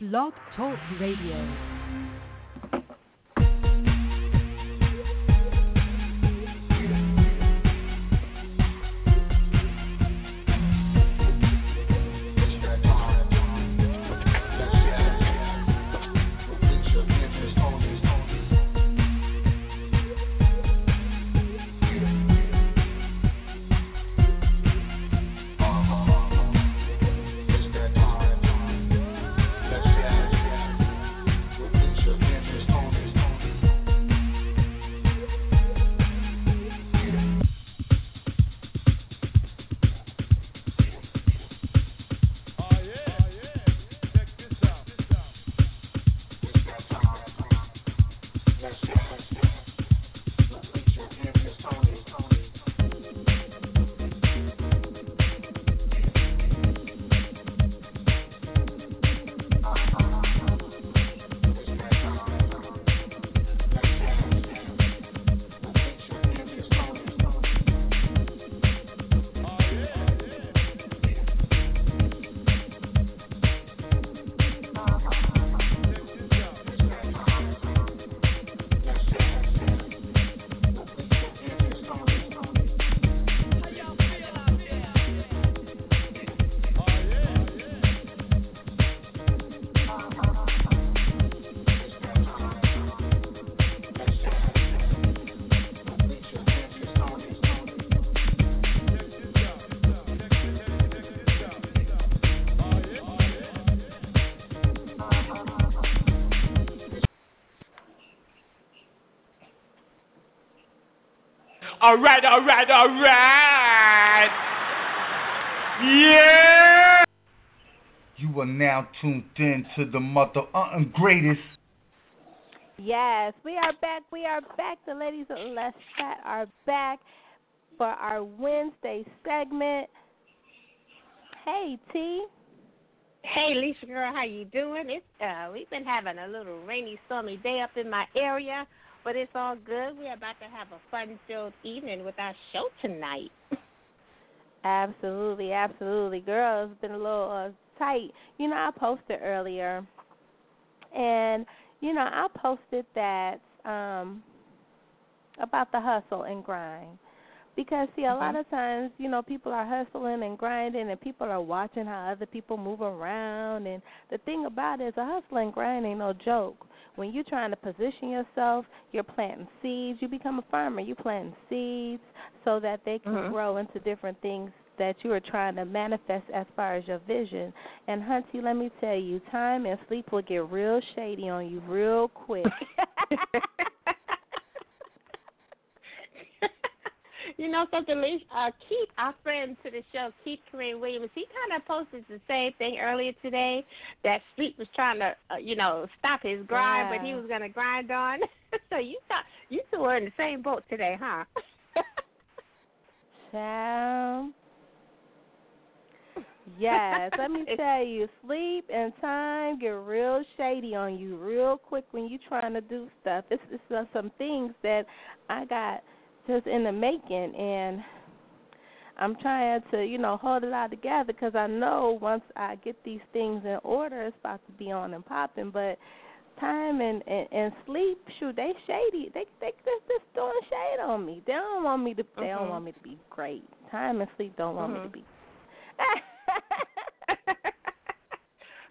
Blog Talk Radio. All right, all right, all right. Yeah. You are now tuned in to the mother uh, greatest. Yes, we are back. We are back. The ladies of Let's Chat are back for our Wednesday segment. Hey, T. Hey, Lisa girl, how you doing? It's uh, we've been having a little rainy, stormy day up in my area, but it's all good. We're about to have a fun-filled evening with our show tonight. Absolutely, absolutely. Girl, it's been a little uh, tight. You know, I posted earlier, and you know, I posted that um about the hustle and grind. Because see, a Mm-hmm. lot of times, you know, people are hustling and grinding, and people are watching how other people move around. And the thing about it is, a hustle and grind ain't no joke. When you're trying to position yourself, you're planting seeds. You become a farmer. You planting seeds so that they can Mhm. grow into different things that you are trying to manifest as far as your vision. And Hunty, let me tell you, time and sleep will get real shady on you real quick. you know something? Uh, Keith, our friend to the show, Keith Kareem Williams, he kind of posted the same thing earlier today that Sleep was trying to, uh, you know, stop his grind, but he was going to grind on. so you thought you two were in the same boat today, huh? Child. Yes, let me tell you, sleep and time get real shady on you real quick when you're trying to do stuff. It's, it's uh, some things that I got just in the making, and I'm trying to, you know, hold it all together because I know once I get these things in order, it's about to be on and popping. But time and, and and sleep, shoot, they shady. They they just just throwing shade on me. They don't want me to. They don't Mhm. want me to be great. Time and sleep don't want me to Mhm. be.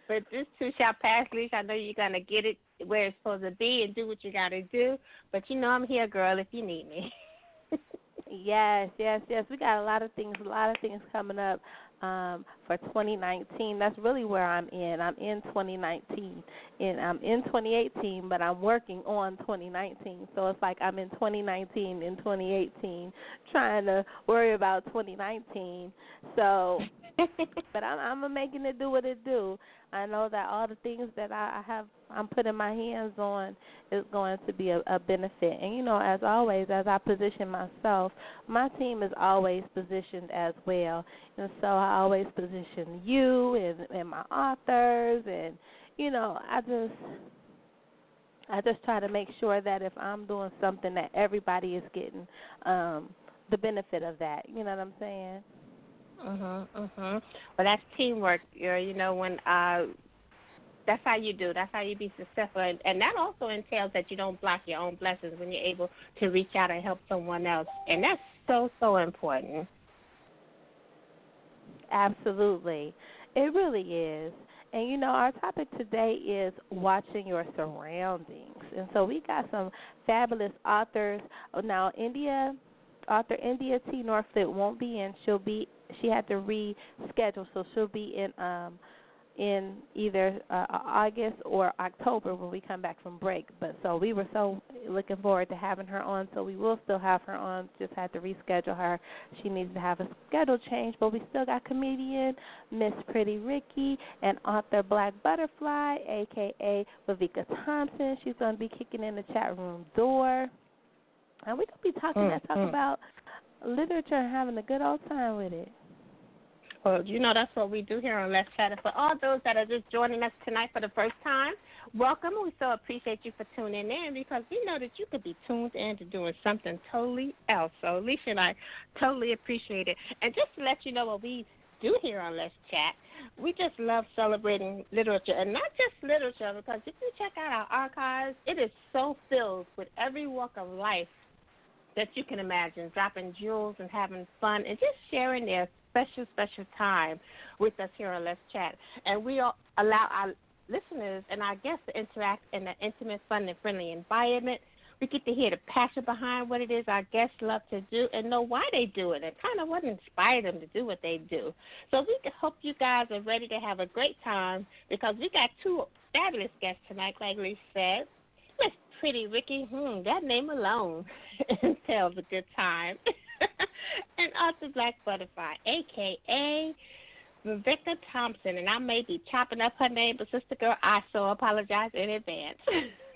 but this too shall pass, Lisa. I know you're gonna get it where it's supposed to be and do what you gotta do. But you know I'm here, girl, if you need me. Yes, yes, yes. We got a lot of things, a lot of things coming up um, for 2019. That's really where I'm in. I'm in 2019, and I'm in 2018, but I'm working on 2019. So it's like I'm in 2019 and 2018, trying to worry about 2019. So, but I'm I'm making it do what it do. I know that all the things that I, I have, I'm putting my hands on, is going to be a, a benefit. And you know, as always, as I position myself, my team is always positioned as well. And so I always position you and, and my authors, and you know, I just. I just try to make sure that if I'm doing something that everybody is getting um the benefit of that. You know what I'm saying? Mhm, mhm. Well, that's teamwork. You know, you know when uh That's how you do. That's how you be successful, and, and that also entails that you don't block your own blessings when you're able to reach out and help someone else, and that's so so important. Absolutely. It really is. And you know, our topic today is watching your surroundings. And so we got some fabulous authors. Now, India, author India T. Norfleet won't be in. She'll be she had to reschedule, so she'll be in um in either uh, August or October when we come back from break. But so we were so looking forward to having her on. So we will still have her on. Just had to reschedule her. She needs to have a schedule change. But we still got comedian Miss Pretty Ricki and author Black Butterfly, aka Viveka Thompson. She's going to be kicking in the chat room door. And we're going to be talking mm, let's talk mm. about literature and having a good old time with it. Well, you know that's what we do here on Let's Chat. For all those that are just joining us tonight for the first time, welcome. We so appreciate you for tuning in because we know that you could be tuned in to doing something totally else. So Alicia and I totally appreciate it. And just to let you know what we do here on Let's Chat, we just love celebrating literature and not just literature because if you check out our archives, it is so filled with every walk of life that you can imagine, dropping jewels and having fun and just sharing their special, special time with us here on Let's Chat. And we allow our listeners and our guests to interact in an intimate, fun, and friendly environment. We get to hear the passion behind what it is our guests love to do and know why they do it and kind of what inspired them to do what they do. So we hope you guys are ready to have a great time because we got two fabulous guests tonight, like Lee said. Pretty Ricki, hmm, that name alone tells a good time. and also Black Butterfly, aka Viveka Thompson, and I may be chopping up her name, but sister girl, I so apologize in advance.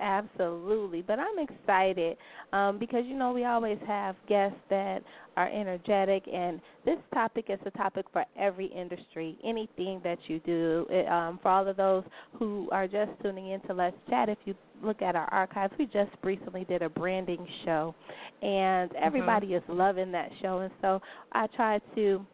Absolutely, but I'm excited um, because you know we always have guests that are energetic, and this topic is a topic for every industry. Anything that you do, it, um, for all of those who are just tuning in to Let's Chat, if you look at our archives, we just recently did a branding show, and Mm-hmm. everybody is loving that show, and so I try to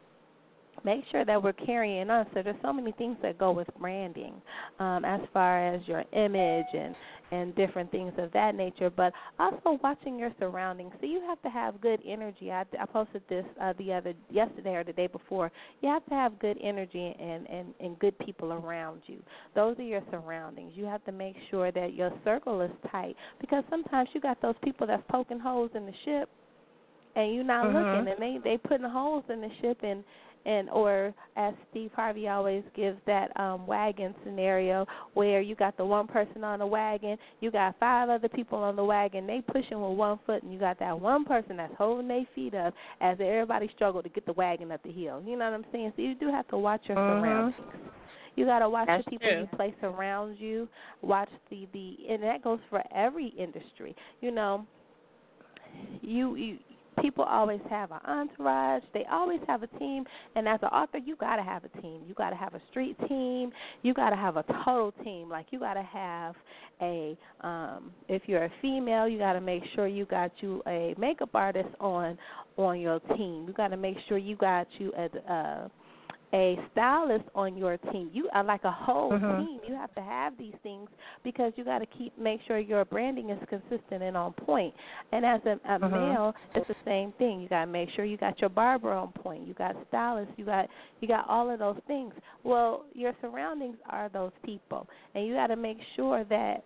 make sure that we're carrying on. So there's so many things that go with branding, um, as far as your image and and different things of that nature. But also watching your surroundings. So you have to have good energy. I, I posted this uh, the other yesterday or the day before. You have to have good energy and and and good people around you. Those are your surroundings. You have to make sure that your circle is tight because sometimes you got those people that's poking holes in the ship and you're not Mhm. looking and they they putting holes in the ship and and or as Steve Harvey always gives that um wagon scenario where you got the one person on the wagon, you got five other people on the wagon, they pushing with one foot and you got that one person that's holding their feet up as everybody struggle to get the wagon up the hill. You know what I'm saying? So you do have to watch your Mhm. surroundings. You got to watch That's the people true. you place around you. Watch the the and that goes for every industry. You know, you you people always have an entourage. They always have a team, and as an author, you got to have a team. You got to have a street team. You got to have a total team. Like you got to have a um if you're a female, you got to make sure you got you a makeup artist on on your team. You got to make sure you got you a uh a stylist on your team. You are like a whole Mhm. team. You have to have these things because you got to keep make sure your branding is consistent and on point. And as a, a Mhm. male, it's the same thing. You got to make sure you got your barber on point. You got stylists. You got you got all of those things. Well, your surroundings are those people, and you got to make sure that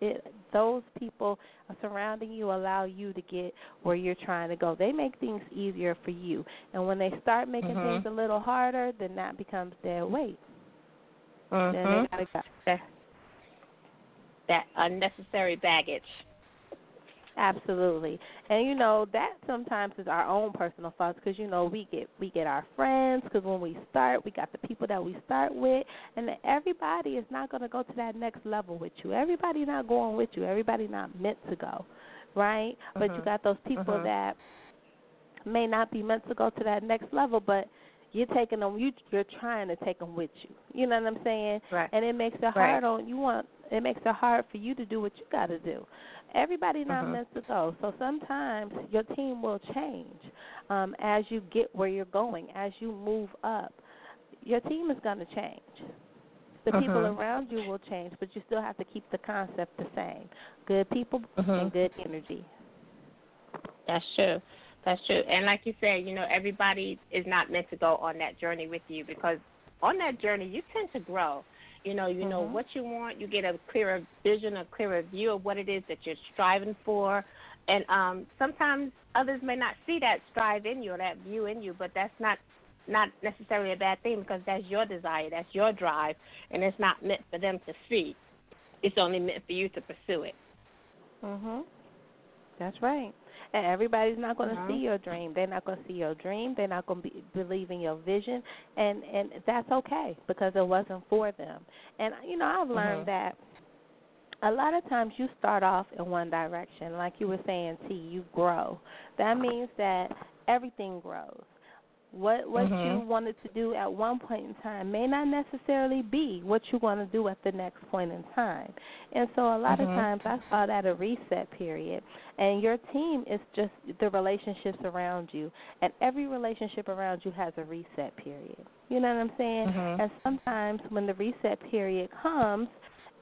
it those people surrounding you allow you to get where you're trying to go. They make things easier for you. And when they start making Mhm. things a little harder, then that becomes their weight. Then Mhm. they gotta go. That, that unnecessary baggage. Absolutely, and you know that sometimes is our own personal faults because you know we get we get our friends because when we start we got the people that we start with, and everybody is not going to go to that next level with you. Everybody not going with you. Everybody not meant to go, right? But you Mhm. got those people Mhm. that may not be meant to go to that next level, but you're taking them. You you're trying to take them with you. You know what I'm saying? Right. and it makes it Right. hard on you want it makes it hard for you to do what you got to do everybody not Mhm. meant to go so sometimes your team will change um as you get where you're going as you move up your team is going to change. The people Mhm. around you will change, but you still have to keep the concept the same. Good people Mhm. and good energy. That's true. That's true. And like you said, you know, everybody is not meant to go on that journey with you because on that journey you tend to grow. You know, you know Mhm. what you want, you get a clearer vision, a clearer view of what it is that you're striving for. And um sometimes others may not see that strive in you or that view in you, but that's not not necessarily a bad thing because that's your desire, that's your drive, and it's not meant for them to see. It's only meant for you to pursue it. Mhm. That's right. And everybody's not going to Mhm. see your dream. They're not going to see your dream. They're not going to be, believe in your vision, and and that's okay because it wasn't for them. And you know, I've learned Mhm. that a lot of times you start off in one direction, like you were saying, T. You grow. That means that everything grows. What what you Mhm. wanted to do at one point in time may not necessarily be what you want to do at the next point in time. And so a lot Mhm. of times I call that a reset period. And your team is just the relationships around you. And every relationship around you has a reset period. You know what I'm saying? Mhm. And sometimes when the reset period comes,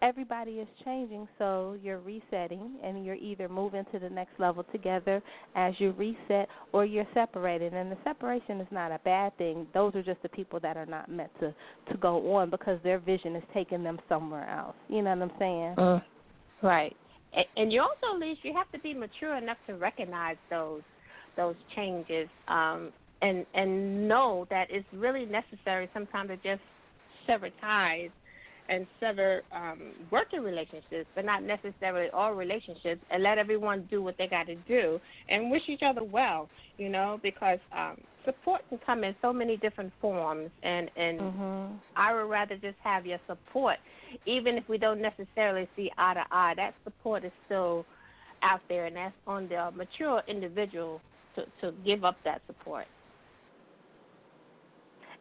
everybody is changing, so you're resetting and you're either moving to the next level together as you reset or you're separated. And the separation is not a bad thing. Those are just the people that are not meant to to go on because their vision is taking them somewhere else. You know what I'm saying? Mm. Right. And, and you also, Lise, you have to be mature enough to recognize those those changes um, and and know that it's really necessary sometimes to just sever ties and sever um, working relationships, but not necessarily all relationships, and let everyone do what they got to do and wish each other well. You know, because um, support can come in so many different forms, and and Mhm. I would rather just have your support, even if we don't necessarily see eye to eye. That support is still out there, and that's on the mature individual to to give up that support.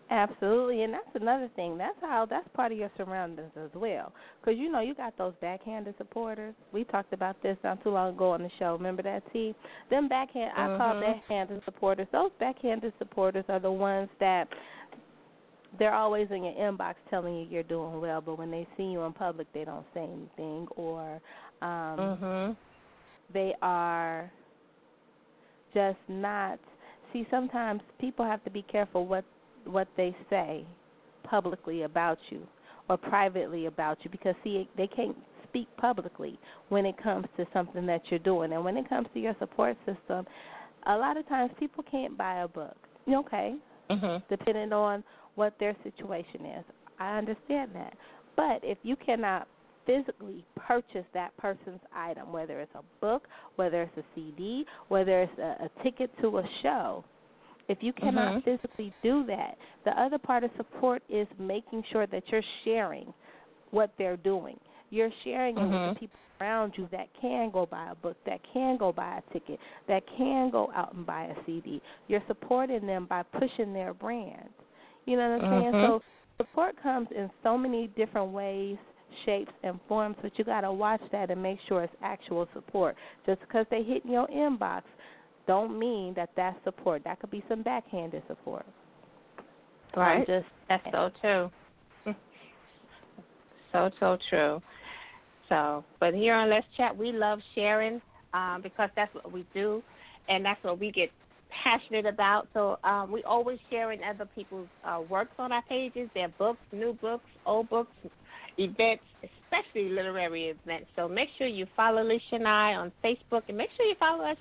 Absolutely, and that's another thing. That's how that's part of your surroundings as well. Because you know you got those backhanded supporters. We talked about this not too long ago on the show. Remember that T? Them backhand I call Mhm. backhanded supporters. Those backhanded supporters are the ones that they're always in your inbox telling you you're doing well, but when they see you in public, they don't say anything, or um Mhm. they are just not see sometimes people have to be careful what what they say publicly about you or privately about you because see they can't speak publicly when it comes to something that you're doing and when it comes to your support system a lot of times people can't buy a book okay Mhm. depending on what their situation is. I understand that. But if you cannot physically purchase that person's item, whether it's a book, whether it's a CD, whether it's a, a ticket to a show, if you cannot Mhm. physically do that, the other part of support is making sure that you're sharing what they're doing. You're sharing it with the people around you that can go buy a book, that can go buy a ticket, that can go out and buy a CD. You're supporting them by pushing their brand. You know what I'm saying? Mhm. So support comes in so many different ways, shapes, and forms, but you got to watch that and make sure it's actual support. Just because they hit in your inbox don't mean that that's support. That could be some backhanded support. I'm Right. just That's so true. So so true. So, but here on Let's Chat, we love sharing um, because that's what we do, and that's what we get passionate about. So um, we always sharing other people's uh, works on our pages, their books, new books, old books, events, especially literary events. So make sure you follow Alicia and I on Facebook, and make sure you follow us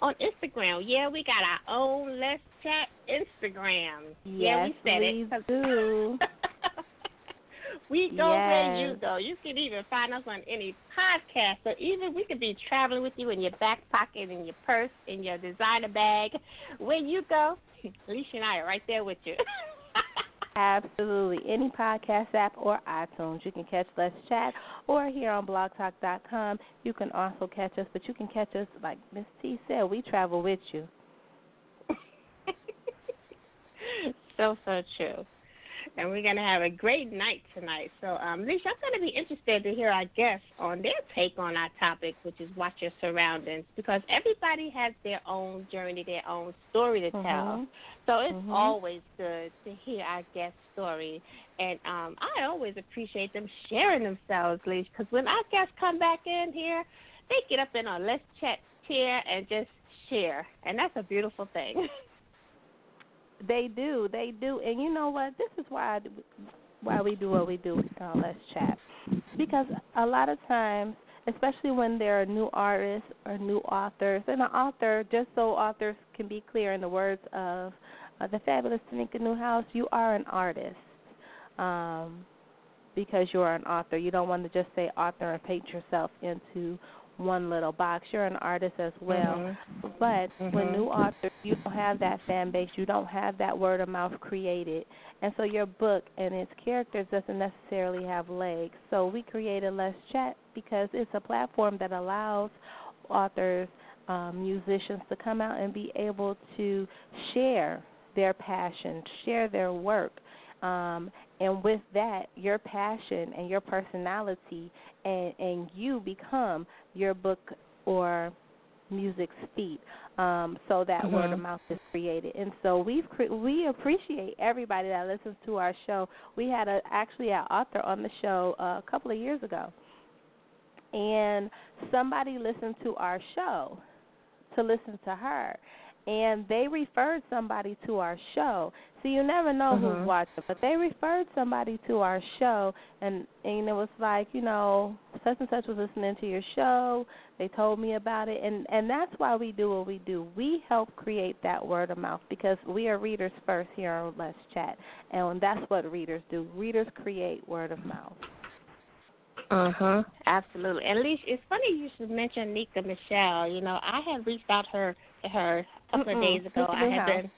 on Instagram. Yeah, we got our own Let's Chat Instagram. yeah, Yes, we said we it. do. we go where you Yes. go. You can even find us on any podcast. So even we could be traveling with you in your back pocket, in your purse, in your designer bag. Where you go, Alicia and I are right there with you. Absolutely. Any podcast app or iTunes. You can catch Let's Chat or here on blogtalk.com. You can also catch us, but you can catch us, like Miss T said, we travel with you. so so true. And we're going to have a great night tonight. So, um, I'm going to be interested to hear our guests on their take on our topic, which is watch your surroundings, because everybody has their own journey, their own story to tell. Mhm. So it's Mhm. always good to hear our guest story, and um, I always appreciate them sharing themselves, Leash, because when our guests come back in here, they get up in a let's chat chair and just share, and that's a beautiful thing. They do, they do, and you know what? This is why I, why we do what we do on Let's Chat, because a lot of times, especially when there are new artists or new authors, and an author, just so authors can be clear in the words of uh, the fabulous Tamika Newhouse, you are an artist. Um, because you're an author, you don't want to just say author and paint yourself into one little box. You're an artist as well. Mhm. But when Mhm. new authors, you don't have that fan base, you don't have that word of mouth created, and so your book and its characters doesn't necessarily have legs. So we created Let's Chat because it's a platform that allows authors, um, musicians to come out and be able to share their passion, share their work. Um, and with that, your passion and your personality and, and you become your book or music's feet. Um, so that word of mouth is created, and so we've cre- we appreciate everybody that listens to our show. We had a actually an author on the show uh, a couple of years ago, and somebody listened to our show to listen to her, and they referred somebody to our show. So you never know Mhm. who's watching, but they referred somebody to our show, and and it was like you know such and such was listening to your show. They told me about it, and and that's why we do what we do. We help create that word of mouth because we are readers first here on Let's Chat, and that's what readers do. Readers create word of mouth. Uh huh. Absolutely. At least it's funny you should mention Nika Michelle. You know, I had reached out her to her a couple Mm-mm, of days ago. I had Newhouse. been.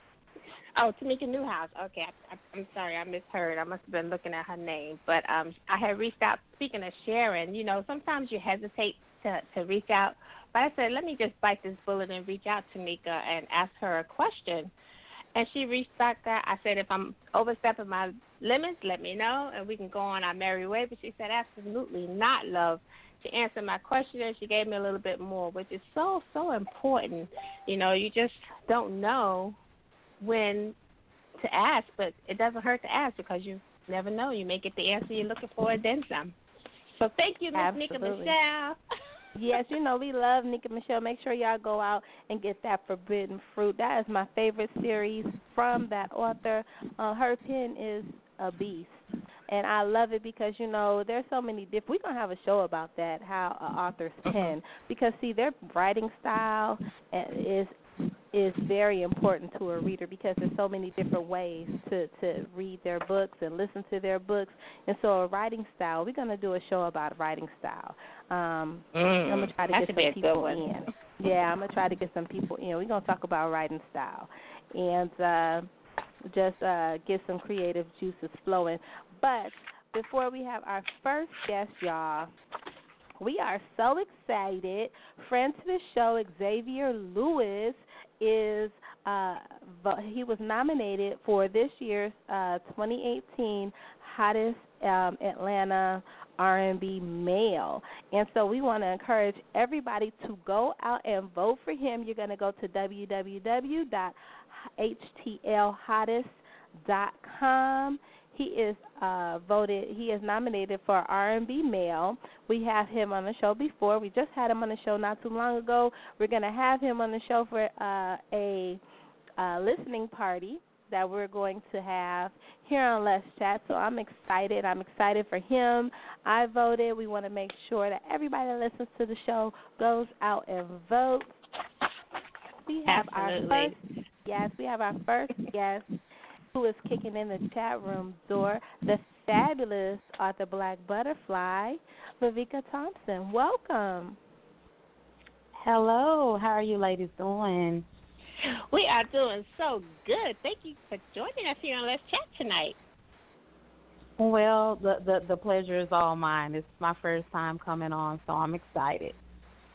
Oh, Tamika Newhouse. Okay, I, I'm sorry, I misheard. I must have been looking at her name, but um, I had reached out. Speaking of Sharon, you know, sometimes you hesitate to to reach out, but I said, let me just bite this bullet and reach out to Nika and ask her a question. And she reached back out. I said, if I'm overstepping my limits, let me know, and we can go on our merry way. But she said, absolutely not, love. She answered my question and she gave me a little bit more, which is so, so important. You know, you just don't know when to ask, but it doesn't hurt to ask because you never know. You may get the answer you're looking for and then some. So thank you, Miss Nika Michelle. yes, you know we love Nika Michelle. Make sure y'all go out and get that Forbidden Fruit. That is my favorite series from that author. Uh, her pen is a beast, and I love it because you know there's so many different. We're gonna have a show about that, how an author's pen, because see their writing style uh, is is very important to a reader because there's so many different ways to to read their books and listen to their books and so a writing style we're going to do a show about writing style um Mm, I'm gonna try to get some people in. Yeah, I'm gonna try to get some people in. We're gonna talk about writing style and uh just uh get some creative juices flowing. But before we have our first guest, y'all, we are so excited. Friend to the show, Xavier Lewis is uh he was nominated for this year's uh 2018 hottest um Atlanta R&B male. And so we want to encourage everybody to go out and vote for him. You're going to go to www.htlhottest.com. He is uh, voted. He is nominated for R&B male. We have him on the show before. We just had him on the show not too long ago. We're going to have him on the show for uh, a uh, listening party that we're going to have here on Let's Chat. So I'm excited. I'm excited for him. I voted. We want to make sure that everybody that listens to the show goes out and votes. We have our first yes, we have our first guest who is kicking in the chat room door, the fabulous author Black Butterfly, Lavika Thompson. Welcome. Hello, how are you ladies doing? We are doing so good. Thank you for joining us here on Let's Chat tonight. Well, the, the the pleasure is all mine. It's my first time coming on, so I'm excited.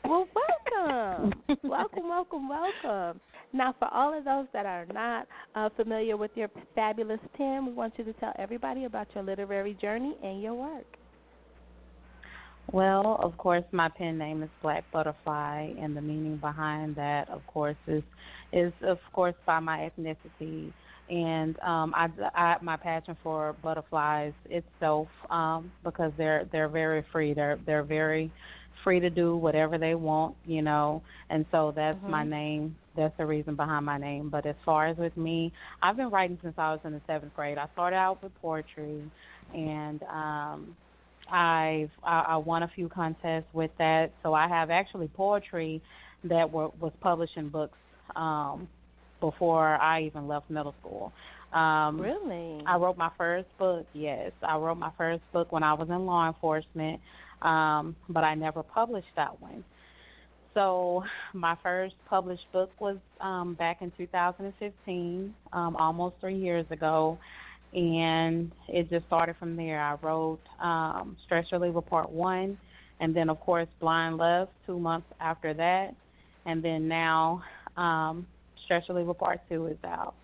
Well, welcome. welcome, welcome, welcome. Now, for all of those that are not uh, familiar with your fabulous pen, we want you to tell everybody about your literary journey and your work. Well, of course, my pen name is Black Butterfly, and the meaning behind that, of course, is is of course by my ethnicity and um, I, I my passion for butterflies itself um, because they're they're very free. They're they're very free to do whatever they want, you know, and so that's mm-hmm. my name. That's the reason behind my name. But as far as with me, I've been writing since I was in the seventh grade. I started out with poetry, and um, I've I, I won a few contests with that. So I have actually poetry that were, was published in books um, before I even left middle school. Um, really? I wrote my first book. Yes, I wrote my first book when I was in law enforcement, um, but I never published that one. So my first published book was um, back in 2015, um, almost three years ago, and it just started from there. I wrote um, Stress Reliever Part One, and then of course Blind Love two months after that, and then now um, Stress Reliever Part Two is out.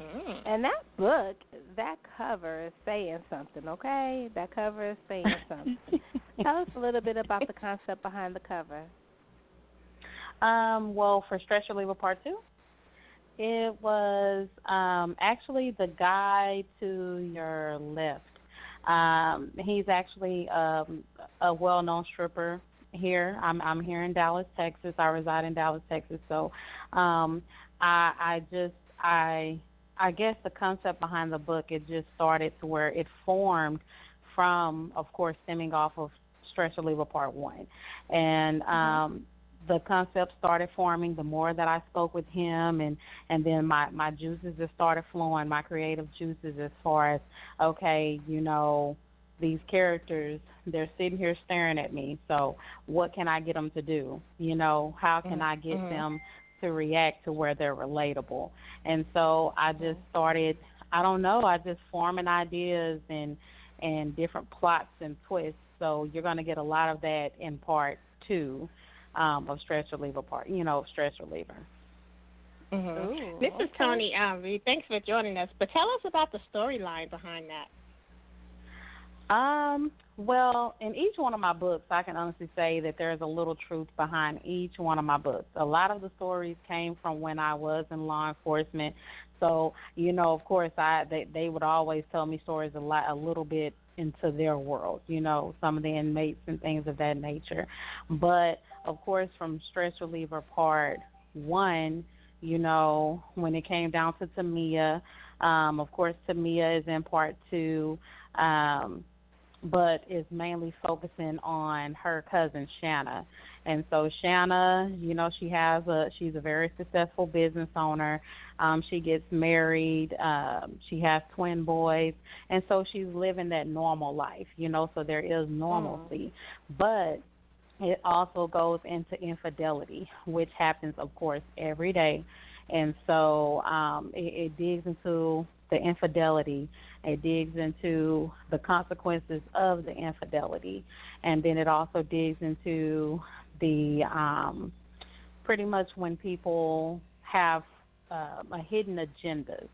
Mm. And that book, that cover is saying something, okay? That cover is saying something. Tell us a little bit about the concept behind the cover. Um, well, for Stress Reliever Part Two, it was um, actually the guy to your left. Um, he's actually um, a well-known stripper here. I'm I'm here in Dallas, Texas. I reside in Dallas, Texas. So, um, I I just I I guess the concept behind the book it just started to where it formed from, of course, stemming off of Stress Reliever Part One, and mm-hmm. um, the concept started forming. The more that I spoke with him, and and then my my juices just started flowing, my creative juices, as far as okay, you know, these characters they're sitting here staring at me so what can i get them to do you know how can mm-hmm. i get mm-hmm. them to react to where they're relatable. And so I just started I don't know, I just forming ideas and and different plots and twists. So you're gonna get a lot of that in part two um, of stress reliever part you know, stress reliever. Mm-hmm. Ooh, this okay. is Tony Reed. Thanks for joining us. But tell us about the storyline behind that. Um, well, in each one of my books, I can honestly say that there's a little truth behind each one of my books. A lot of the stories came from when I was in law enforcement. So, you know, of course, I they they would always tell me stories a lot a little bit into their world, you know, some of the inmates and things of that nature. But of course, from stress reliever part 1, you know, when it came down to Tamia, um, of course, Tamia is in part 2. Um, but is mainly focusing on her cousin Shanna. And so Shanna, you know, she has a she's a very successful business owner. Um, she gets married, um, she has twin boys, and so she's living that normal life, you know, so there is normalcy. Mm. But it also goes into infidelity, which happens of course every day. And so um it, it digs into the infidelity it digs into the consequences of the infidelity, and then it also digs into the um, pretty much when people have uh, a hidden agendas.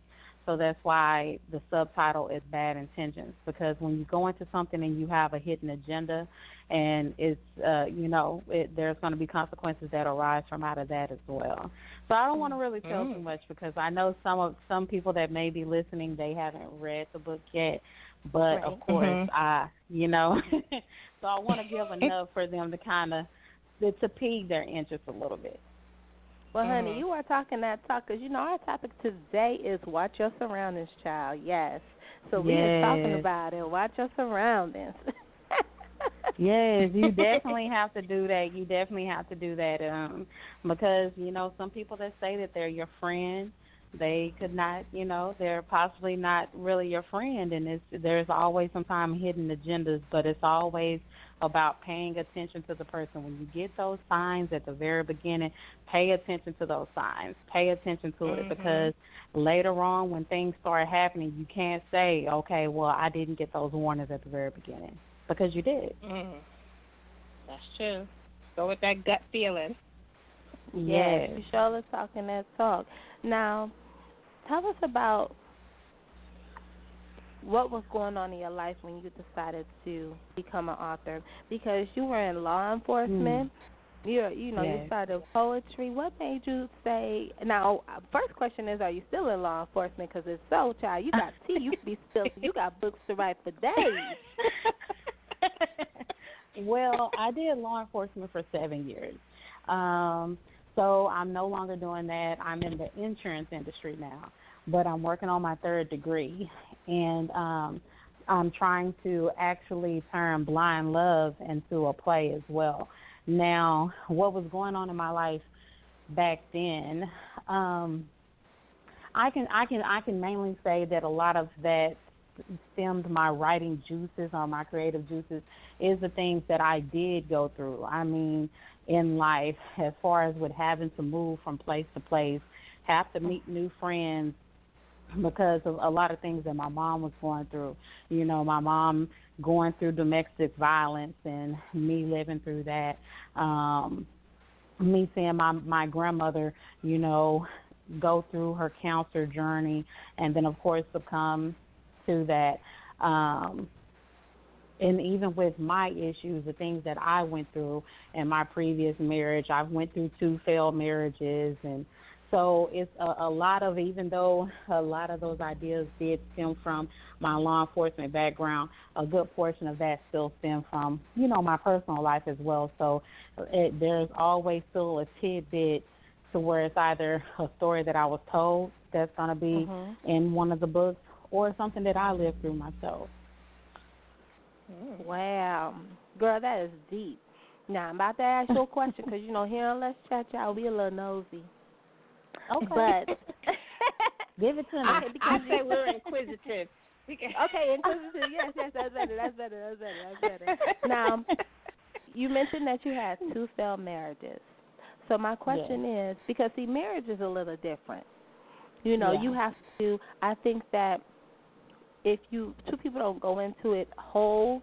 So that's why the subtitle is Bad Intentions because when you go into something and you have a hidden agenda, and it's uh, you know it, there's going to be consequences that arise from out of that as well. So I don't want to really tell mm. too much because I know some of some people that may be listening they haven't read the book yet, but right. of course mm-hmm. I you know so I want to give enough for them to kind of to pique their interest a little bit. Well, honey, Mm-hmm. you are talking that talk because you know our topic today is watch your surroundings, child. Yes. So we are talking about it. Watch your surroundings. Yes, you definitely have to do that. You definitely have to do that. Um because, you know, some people that say that they're your friend, they could not, you know, they're possibly not really your friend and it's there's always sometimes hidden agendas, but it's always about paying attention to the person. When you get those signs at the very beginning, pay attention to those signs. Pay attention to it Mhm. because later on when things start happening, you can't say, "Okay, well, I didn't get those warnings at the very beginning." Because you did. Mm. That's true. Go with that gut feeling. Yes, you sure is talking that talk. Now, tell us about what was going on in your life when you decided to become an author because you were in law enforcement. Mm. You you know yes. you started poetry. What made you say? Now, first question is, are you still in law enforcement? Because if so, child, you got tea. You be still. You got books to write for days. well, I did law enforcement for seven years. Um, so I'm no longer doing that. I'm in the insurance industry now, but I'm working on my third degree, and um, I'm trying to actually turn blind love into a play as well. Now, what was going on in my life back then? Um, I can I can I can mainly say that a lot of that stemmed my writing juices or my creative juices is the things that I did go through. I mean, in life, as far as with having to move from place to place, have to meet new friends, because of a lot of things that my mom was going through. You know, my mom going through domestic violence and me living through that. Um me seeing my my grandmother, you know, go through her cancer journey and then of course succumb to that. Um and even with my issues, the things that I went through in my previous marriage, I went through two failed marriages and so it's a, a lot of, even though a lot of those ideas did stem from my law enforcement background, a good portion of that still stem from, you know, my personal life as well. So it, there's always still a tidbit to where it's either a story that I was told that's going to be mm-hmm. in one of the books or something that I lived through myself. Wow. Girl, that is deep. Now, I'm about to ask you a question because, you know, here on Let's Chat, y'all, we a little nosy. Okay. But give it to me. I, I say we're inquisitive. okay, inquisitive. Yes, yes, that's better. That's better. That's better. That's better. Now, you mentioned that you had two failed marriages. So my question yes. is because see, marriage is a little different. You know, yeah. you have to. I think that if you two people don't go into it whole,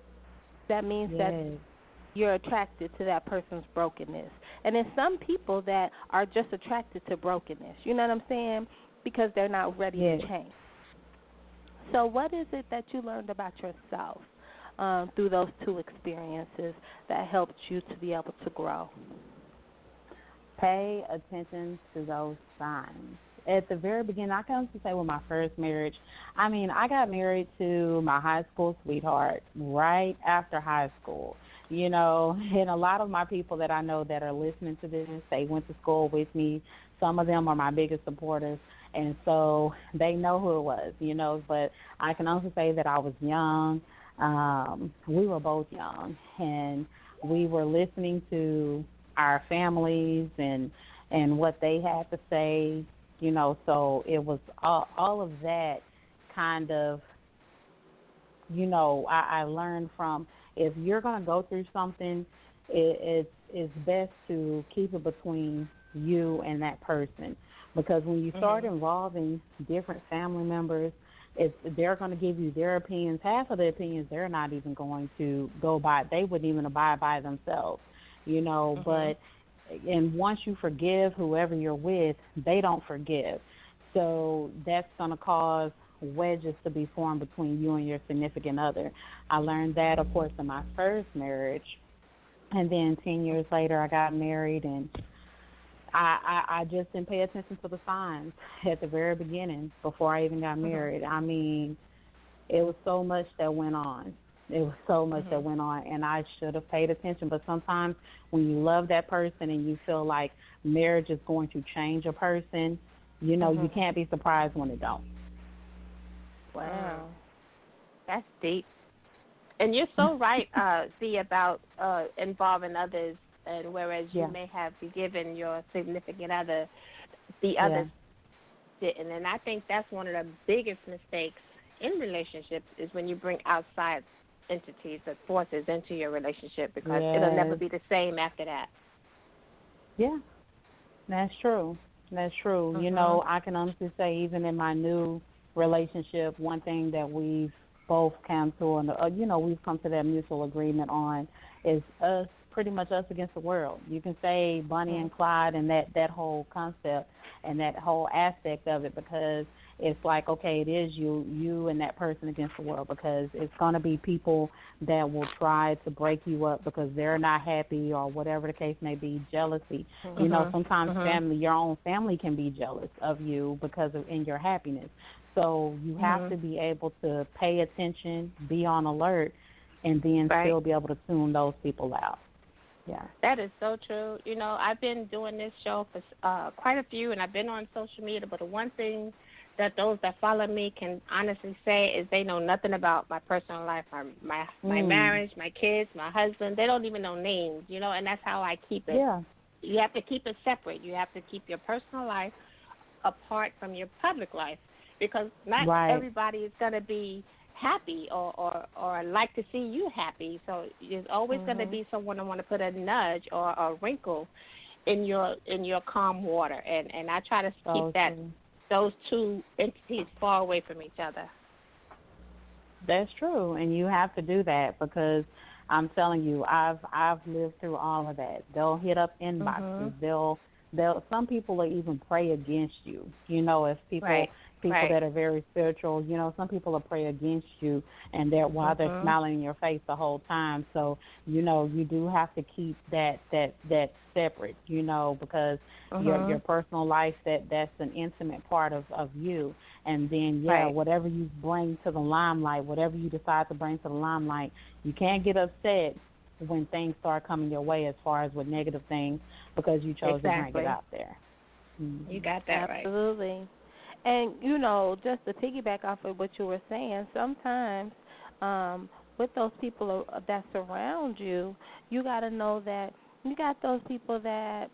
that means yes. that you're attracted to that person's brokenness. And there's some people that are just attracted to brokenness. You know what I'm saying? Because they're not ready yes. to change. So, what is it that you learned about yourself um, through those two experiences that helped you to be able to grow? Pay attention to those signs. At the very beginning, I can to say with my first marriage, I mean, I got married to my high school sweetheart right after high school you know, and a lot of my people that I know that are listening to this, they went to school with me. Some of them are my biggest supporters, and so they know who it was, you know. But I can also say that I was young. Um, we were both young, and we were listening to our families and and what they had to say, you know. So it was all all of that kind of, you know, I, I learned from if you're going to go through something, it, it's it's best to keep it between you and that person because when you start mm-hmm. involving different family members, if they're going to give you their opinions, half of the opinions they're not even going to go by. They wouldn't even abide by themselves, you know. Mm-hmm. But and once you forgive whoever you're with, they don't forgive. So that's going to cause wedges to be formed between you and your significant other. I learned that, of course, in my first marriage, and then ten years later, I got married, and I, I I just didn't pay attention to the signs at the very beginning before I even got mm-hmm. married. I mean, it was so much that went on. It was so much mm-hmm. that went on, and I should have paid attention. But sometimes, when you love that person and you feel like marriage is going to change a person, you know, mm-hmm. you can't be surprised when it don't. Wow. Mm. That's deep. And you're so right, uh, Z, about uh, involving others, and whereas yeah. you may have forgiven your significant other, the others yeah. didn't. And I think that's one of the biggest mistakes in relationships is when you bring outside entities or forces into your relationship because yes. it'll never be the same after that. Yeah, that's true. That's true. Mm-hmm. You know, I can honestly say, even in my new relationship, one thing that we've both come to, and uh, you know, we've come to that mutual agreement on is us pretty much us against the world. You can say Bonnie and Clyde and that that whole concept and that whole aspect of it because it's like okay, it is you you and that person against the world because it's going to be people that will try to break you up because they're not happy or whatever the case may be, jealousy. Mm-hmm. You know, Mhm. sometimes Mhm. family, your own family can be jealous of you because of in your happiness. So you have Mhm. to be able to pay attention, be on alert, and then Right. still be able to tune those people out. Yeah. That is so true. You know, I've been doing this show for uh, quite a few, and I've been on social media. But the one thing that those that follow me can honestly say is they know nothing about my personal life, my my, my Mm. marriage, my kids, my husband. They don't even know names. You know, and that's how I keep it. Yeah. You have to keep it separate. You have to keep your personal life apart from your public life because not Right. everybody is going to be happy or, or or like to see you happy. So there's always going to be someone that want to put a nudge or a wrinkle in your in your calm water, and and I try to keep that those two entities far away from each other. That's true, and you have to do that because I'm telling you, I've I've lived through all of that. They'll hit up inboxes. Mhm. They'll they'll some people will even pray against you. You know, if people Right, people right. that are very spiritual, you know, some people will pray against you and they're while they're Mhm. smiling in your face the whole time. So, you know, you do have to keep that that that separate, you know, because your Mhm. your personal life that that's an intimate part of of you and then yeah Right. whatever you bring to the limelight whatever you decide to bring to the limelight you can't get upset when things start coming your way as far as with negative things because you chose to bring it out there. You got that right. Absolutely. And you know, just to piggyback off of what you were saying, sometimes um, with those people that surround you, you got to know that you got those people that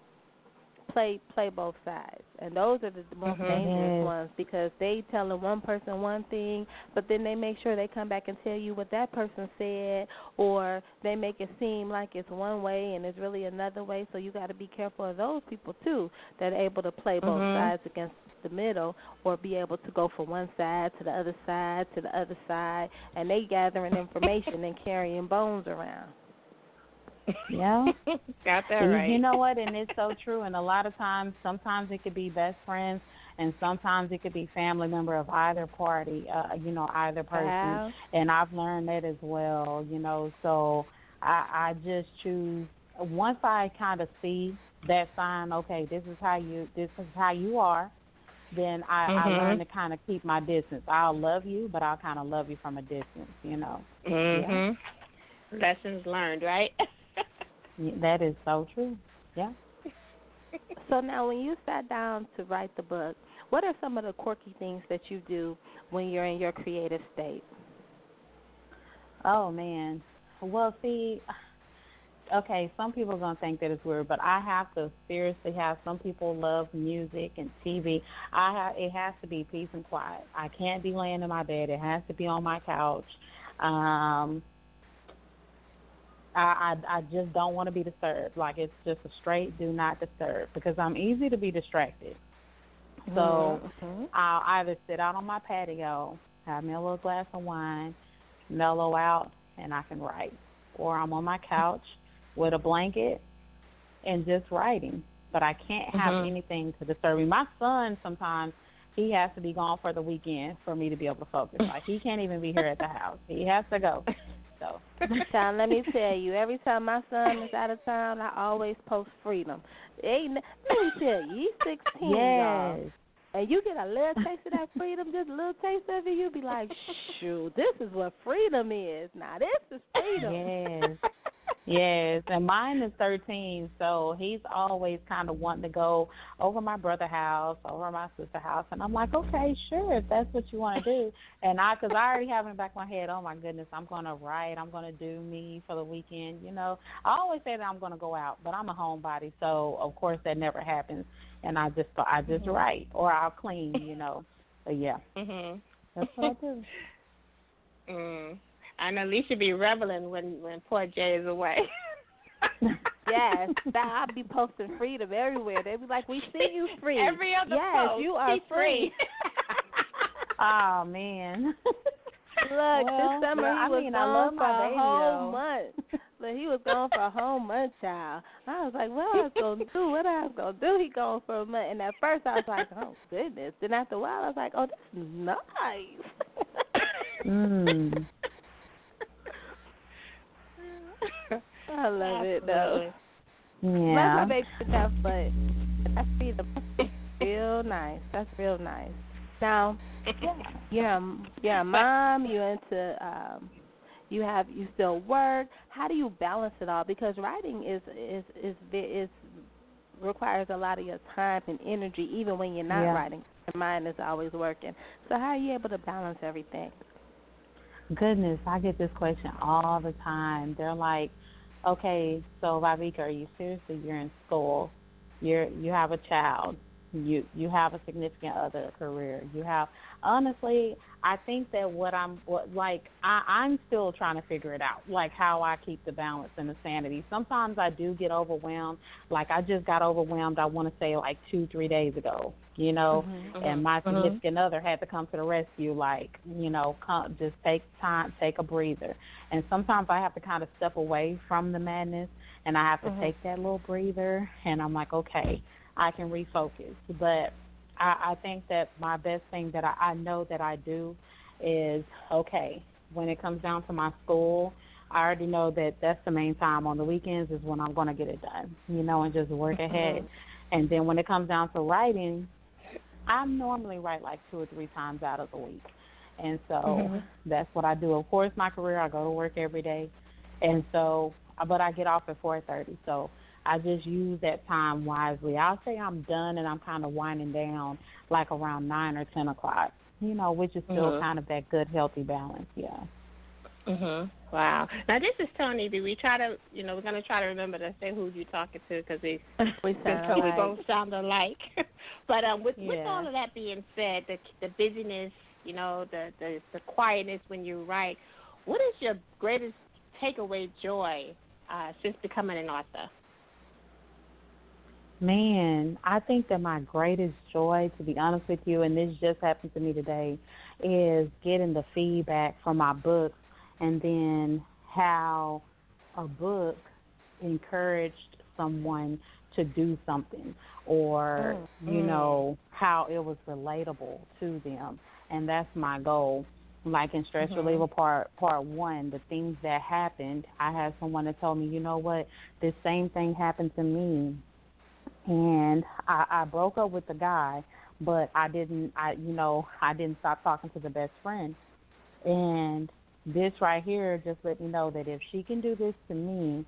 play play both sides, and those are the most Mhm. dangerous ones because they telling one person one thing, but then they make sure they come back and tell you what that person said, or they make it seem like it's one way and it's really another way. So you got to be careful of those people too that are able to play both Mhm. sides against the middle, or be able to go from one side to the other side to the other side, and they gathering information and carrying bones around. yeah got that right. You know what? And it's so true. And a lot of times, sometimes it could be best friends, and sometimes it could be family member of either party. Uh, you know, either person. Wow. And I've learned that as well. You know, so I, I just choose once I kind of see that sign. Okay, this is how you. This is how you are. Then I, I Mhm. learn to kind of keep my distance. I'll love you, but I'll kind of love you from a distance. You know, Mhm. Lessons learned, right? that is so true. Yeah. So now, when you sat down to write the book, what are some of the quirky things that you do when you're in your creative state? Oh man. Well, see, okay, some people are gonna think that it's weird, but I have to seriously have. Some people love music and TV. I have. It has to be peace and quiet. I can't be laying in my bed. It has to be on my couch. Um, I, I I just don't want to be disturbed. Like it's just a straight do not disturb because I'm easy to be distracted. So Mhm. I'll either sit out on my patio, have me a little glass of wine, mellow out, and I can write. Or I'm on my couch with a blanket and just writing. But I can't have Mhm. anything to disturb me. My son sometimes he has to be gone for the weekend for me to be able to focus. Like he can't even be here at the house. He has to go. So Child, let me tell you, every time my son is out of town, I always post freedom. Ain't let me tell you, he's sixteen, y'all. yes. and you get a little taste of that freedom, just a little taste of it, you'll be like, shoot, this is what freedom is. Now this is freedom. Yes. Yes, and mine is 13, so he's always kind of wanting to go over my brother house, over my sister house, and I'm like, okay, sure, if that's what you want to do. And I, because I already have in the back of my head, oh my goodness, I'm going to write, I'm going to do me for the weekend. You know, I always say that I'm going to go out, but I'm a homebody, so of course that never happens. And I just, I just write, or I'll clean, you know. But yeah, mhm. that's what I do. Mm. I know Lisa be reveling when when poor Jay is away. Yes, that I'll be posting freedom everywhere. They be like, "We see you free." Every other yes, post, you are be free. oh man. Look, Well, this summer well, he I was mean, gone I love for my a baby, whole though. month. but he was gone for a whole month, child. I was like, what I was gonna do? What I was gonna do? He gone for a month, and at first I was like, oh goodness. Then after a while, I was like, oh, this is nice. Mm. I love it though. Yeah. That's my baby stuff, but that's real, that's real nice. That's real nice. Now, yeah, yeah, a, you're a mom. You into um, you have you still work. How do you balance it all? Because writing is is is is requires a lot of your time and energy, even when you're not Yeah. writing. Your mind is always working. So how are you able to balance everything? Goodness, I get this question all the time. They're like, "Okay, so Viveka, are you seriously? You're in school. You're you have a child. You you have a significant other, career. You have honestly, I think that what I'm what like I I'm still trying to figure it out, like how I keep the balance and the sanity. Sometimes I do get overwhelmed. Like I just got overwhelmed. I want to say like two three days ago. You know, mm-hmm. Mm-hmm. and my mm-hmm. significant other had to come to the rescue like you know come just take time take a breather and sometimes i have to kind of step away from the madness and i have to take that little breather and i'm like okay i can refocus but i i think that my best thing that i i know that i do is okay when it comes down to my school I already know that that's the main time on the weekends is when I'm going to get it done, you know, and just work mm-hmm. ahead. And then when it comes down to writing, I normally write like two or three times out of the week. And so mm-hmm. that's what I do. Of course, my career, I go to work every day. And so, but I get off at 4:30. So I just use that time wisely. I'll say I'm done and I'm kind of winding down like around 9 or 10 o'clock, you know, which is still Mhm. kind of that good, healthy balance. Yeah. Mhm. Wow. Now this is Toni. Do we try to, you know, we're gonna try to remember to say who you're talking to because we We sound we both sound alike. but um, with with all of that being said, the the busyness, you know, the the the quietness when you write, what is your greatest takeaway joy uh, since becoming an author? Man, I think that my greatest joy, to be honest with you, and this just happened to me today, is getting the feedback from my books and then how a book encouraged someone to do something or, mm, you mm. know, how it was relatable to them. And that's my goal. Like in Stress mm-hmm. Reliever Part Part One, the things that happened, I had someone that told me, you know what, this same thing happened to me and I, I broke up with the guy, but I didn't. I you know I didn't stop talking to the best friend, and this right here just let me know that if she can do this to me,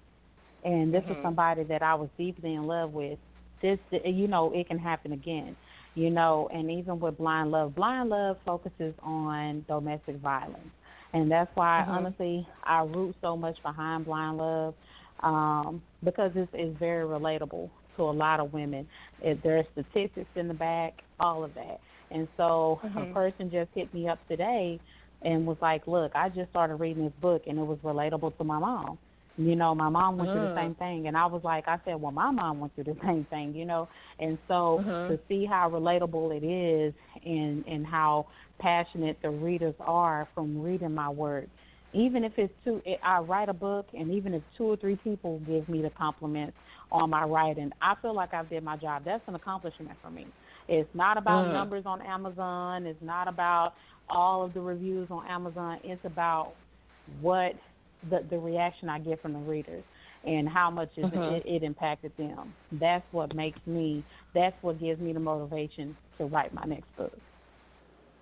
and this is somebody that I was deeply in love with, this you know it can happen again, you know. And even with blind love, blind love focuses on domestic violence, and that's why honestly I root so much behind blind love um, because it's, it's very relatable to a lot of women. It, there are statistics in the back, all of that. And so a mm-hmm. person just hit me up today and was like, "Look, I just started reading this book and it was relatable to my mom." You know, my mom went through the mm. same thing, and I was like, I said, well, my mom went through the same thing, you know, and so mm-hmm. to see how relatable it is, and and how passionate the readers are from reading my work, even if it's two, I write a book, and even if two or three people give me the compliments on my writing, I feel like I've did my job. That's an accomplishment for me. It's not about numbers on Amazon. It's not about all of the reviews on Amazon. It's about what the the reaction I get from the readers and how much is it, it impacted them. That's what makes me. That's what gives me the motivation to write my next book.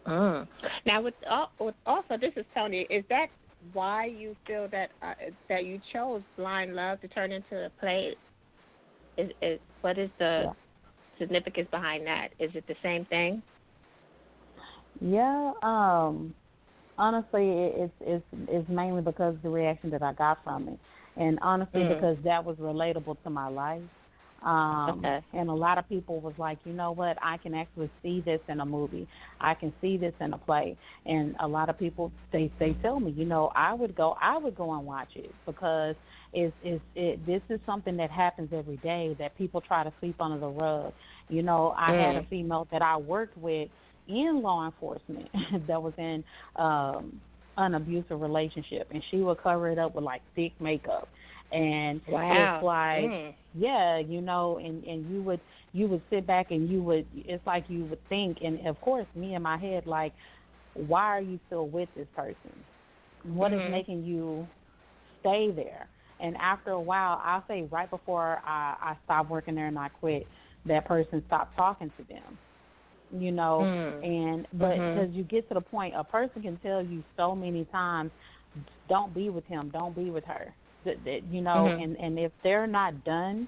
Mm. Now, with, al- with also, this is Toni. Is that why you feel that uh, that you chose Blind Love to turn into a play? Is, is what is the Yeah. significance behind that? Is it the same thing? Yeah, um, honestly, it, it's it's it's mainly because of the reaction that I got from it, and honestly, Mm. because that was relatable to my life. Um, Okay. And a lot of people was like, you know what, I can actually see this in a movie. I can see this in a play. And a lot of people they they tell me, you know, I would go I would go and watch it because it's it's it this is something that happens every day that people try to sweep under the rug. You know, I had a Mm. female that I worked with in law enforcement that was in um an abusive relationship and she would cover it up with like thick makeup and Wow. it's like Mm. yeah you know and and you would you would sit back and you would it's like you would think and of course me in my head like why are you still with this person What is Mhm. making you stay there and after a while i'll say right before i i stopped working there and i quit that person stopped talking to them you know Mm. and but because you get to the point a person can tell you so many times don't be with him don't be with her that, that you know Mhm. and and if they're not done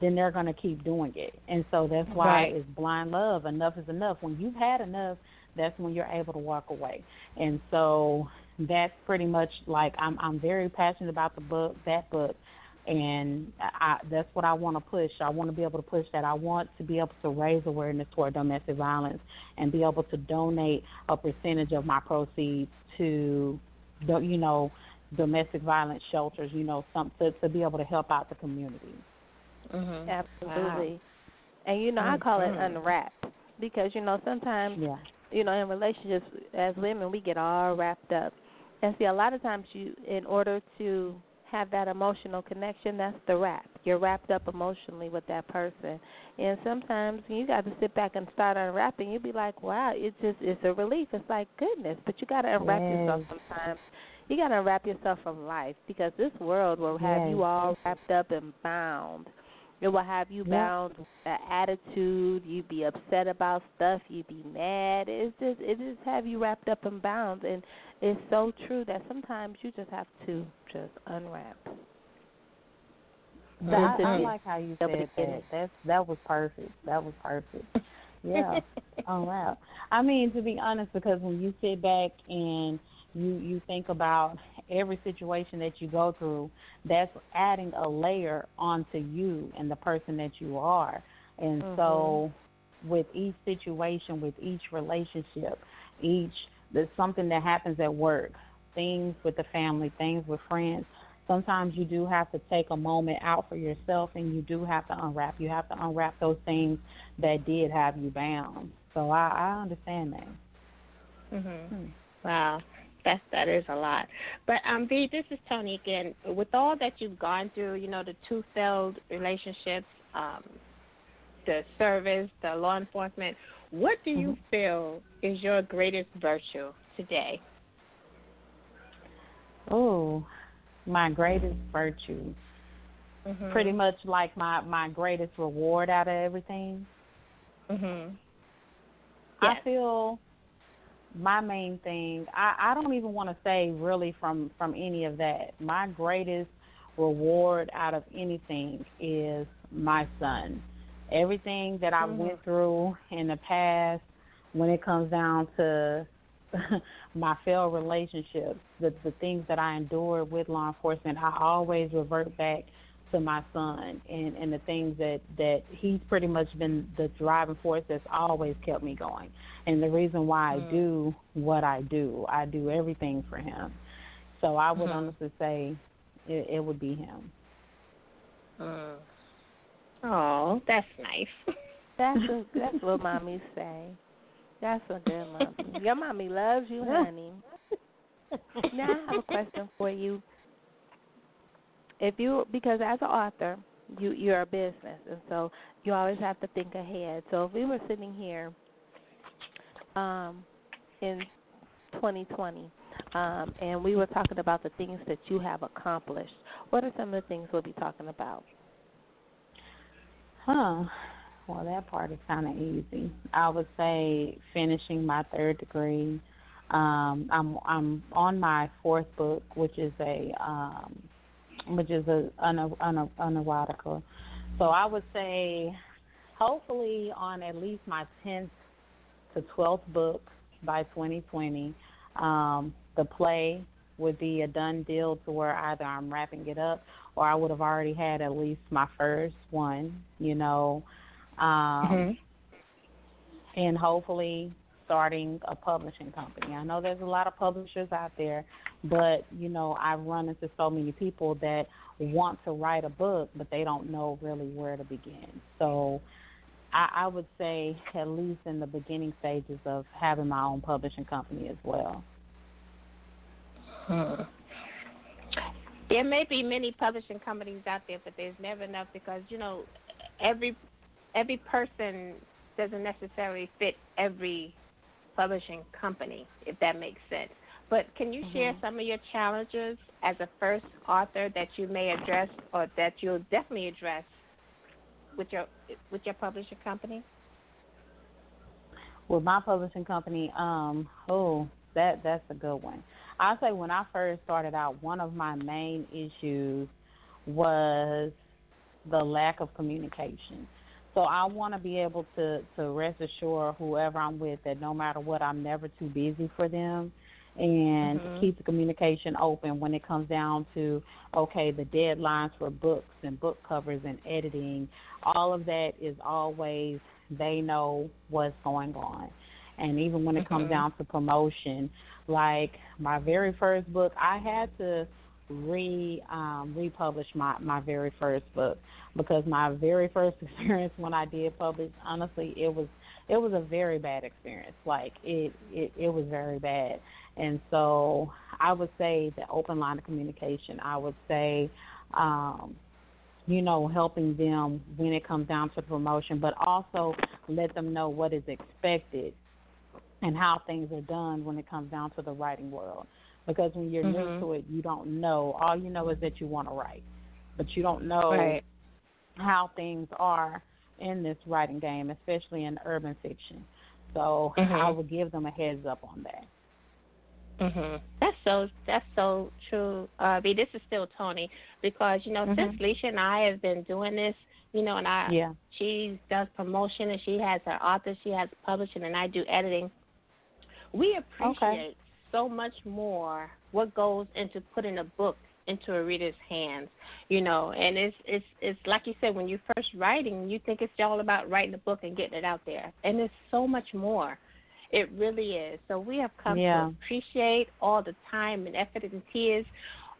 then they're going to keep doing it and so that's why Right. it's blind love enough is enough when you've had enough that's when you're able to walk away and so that's pretty much like i'm i'm very passionate about the book that book and I, that's what I want to push. I want to be able to push that. I want to be able to raise awareness toward domestic violence and be able to donate a percentage of my proceeds to, you know, domestic violence shelters. You know, some to, to be able to help out the community. Mhm. Absolutely. And you know, I call it unwrapped because you know sometimes Yeah. you know in relationships as women we get all wrapped up, and see a lot of times you in order to have that emotional connection that's the wrap. You're wrapped up emotionally with that person, and sometimes you got to sit back and start unwrapping. You'd be like, wow, it's just it's a relief. It's like goodness, but you got to unwrap yourself sometimes. You got to unwrap yourself from life because this world will have Yes. you all wrapped up and bound. It will have you Yep. bound with an attitude. You'd be upset about stuff. You'd be mad. It's just it just have you wrapped up and bound. And it's so true that sometimes you just have to just unwrap. But I, I like how you be able to said get that. it. That's that was perfect. That was perfect. Yeah. oh wow. I mean, to be honest, because when you sit back and you you think about every situation that you go through, that's adding a layer onto you and the person that you are. And so, with each situation, with each relationship, each there's something that happens at work, things with the family, things with friends. Sometimes you do have to take a moment out for yourself, and you do have to unwrap. You have to unwrap those things that did have you bound. So I, I understand that. Mhm. Hmm. Wow. That that is a lot. But um V, this is Toni again. With all that you've gone through, you know, the two failed relationships, um, the service, the law enforcement, what do you feel is your greatest virtue today? Oh, my greatest virtue. Mm-hmm. Pretty much like my my greatest reward out of everything. Mhm. I feel my main thing. I I don't even want to say really from from any of that. My greatest reward out of anything is my son. Everything that I Mhm. went through in the past, when it comes down to my failed relationships, the the things that I endured with law enforcement, I always revert back to my son and and the things that that he's pretty much been the driving force that's always kept me going and the reason why Mm. I do what I do I do everything for him so I would Mhm. honestly say it, it would be him Mm. Oh, that's nice. That's a, that's what mommy say. That's a good mommy. Your mommy loves you, honey. Now I have a question for you. If you because as an author, you you're a business, and so you always have to think ahead. So if we were sitting here, um, in 2020, um, and we were talking about the things that you have accomplished, what are some of the things we'll be talking about? Huh. Well, that part is kind of easy. I would say finishing my third degree. Um, I'm I'm on my fourth book, which is a um, which is a an, an, an erotica. So I would say, hopefully, on at least my tenth to twelfth book by 2020. Um, the play would be a done deal to where either I'm wrapping it up or I would have already had at least my first one, you know, um, Mhm. and hopefully starting a publishing company. I know there's a lot of publishers out there, but you know, I've run into so many people that want to write a book, but they don't know really where to begin. So I, I would say at least in the beginning stages of having my own publishing company as well. Hmm. there may be many publishing companies out there, but there's never enough because you know every every person doesn't necessarily fit every publishing company, if that makes sense. But can you mm-hmm. share some of your challenges as a first author that you may address or that you'll definitely address with your with your publishing company? With my publishing company, um, oh, that that's a good one. I say when I first started out, one of my main issues was the lack of communication. So I want to be able to to rest assure whoever I'm with that no matter what, I'm never too busy for them, and mm-hmm. keep the communication open when it comes down to okay, the deadlines for books and book covers and editing. All of that is always they know what's going on, and even when it mm-hmm. comes down to promotion, like my very first book, I had to re um, republish my my very first book because my very first experience when I did publish, honestly, it was it was a very bad experience. Like it it it was very bad, and so I would say the open line of communication. I would say. Um, you know, helping them when it comes down to promotion, but also let them know what is expected and how things are done when it comes down to the writing world because when you're mm-hmm. new to it, you don't know. All you know is that you want to write, but you don't know right. how things are in this writing game, especially in urban fiction. So mm-hmm. I would give them a heads up on that. Mhm. That's so. That's so true. Uh, B. This is still Toni because you know mm-hmm. since Lissha and I have been doing this, you know, and I yeah. she does promotion and she has her author, she has publishing, and I do editing. We appreciate okay so much more what goes into putting a book into a reader's hands, you know. And it's it's it's like you said when you're first writing, you think it's all about writing a book and getting it out there, and it's so much more. It really is. So we have come yeah. to appreciate all the time and effort and tears,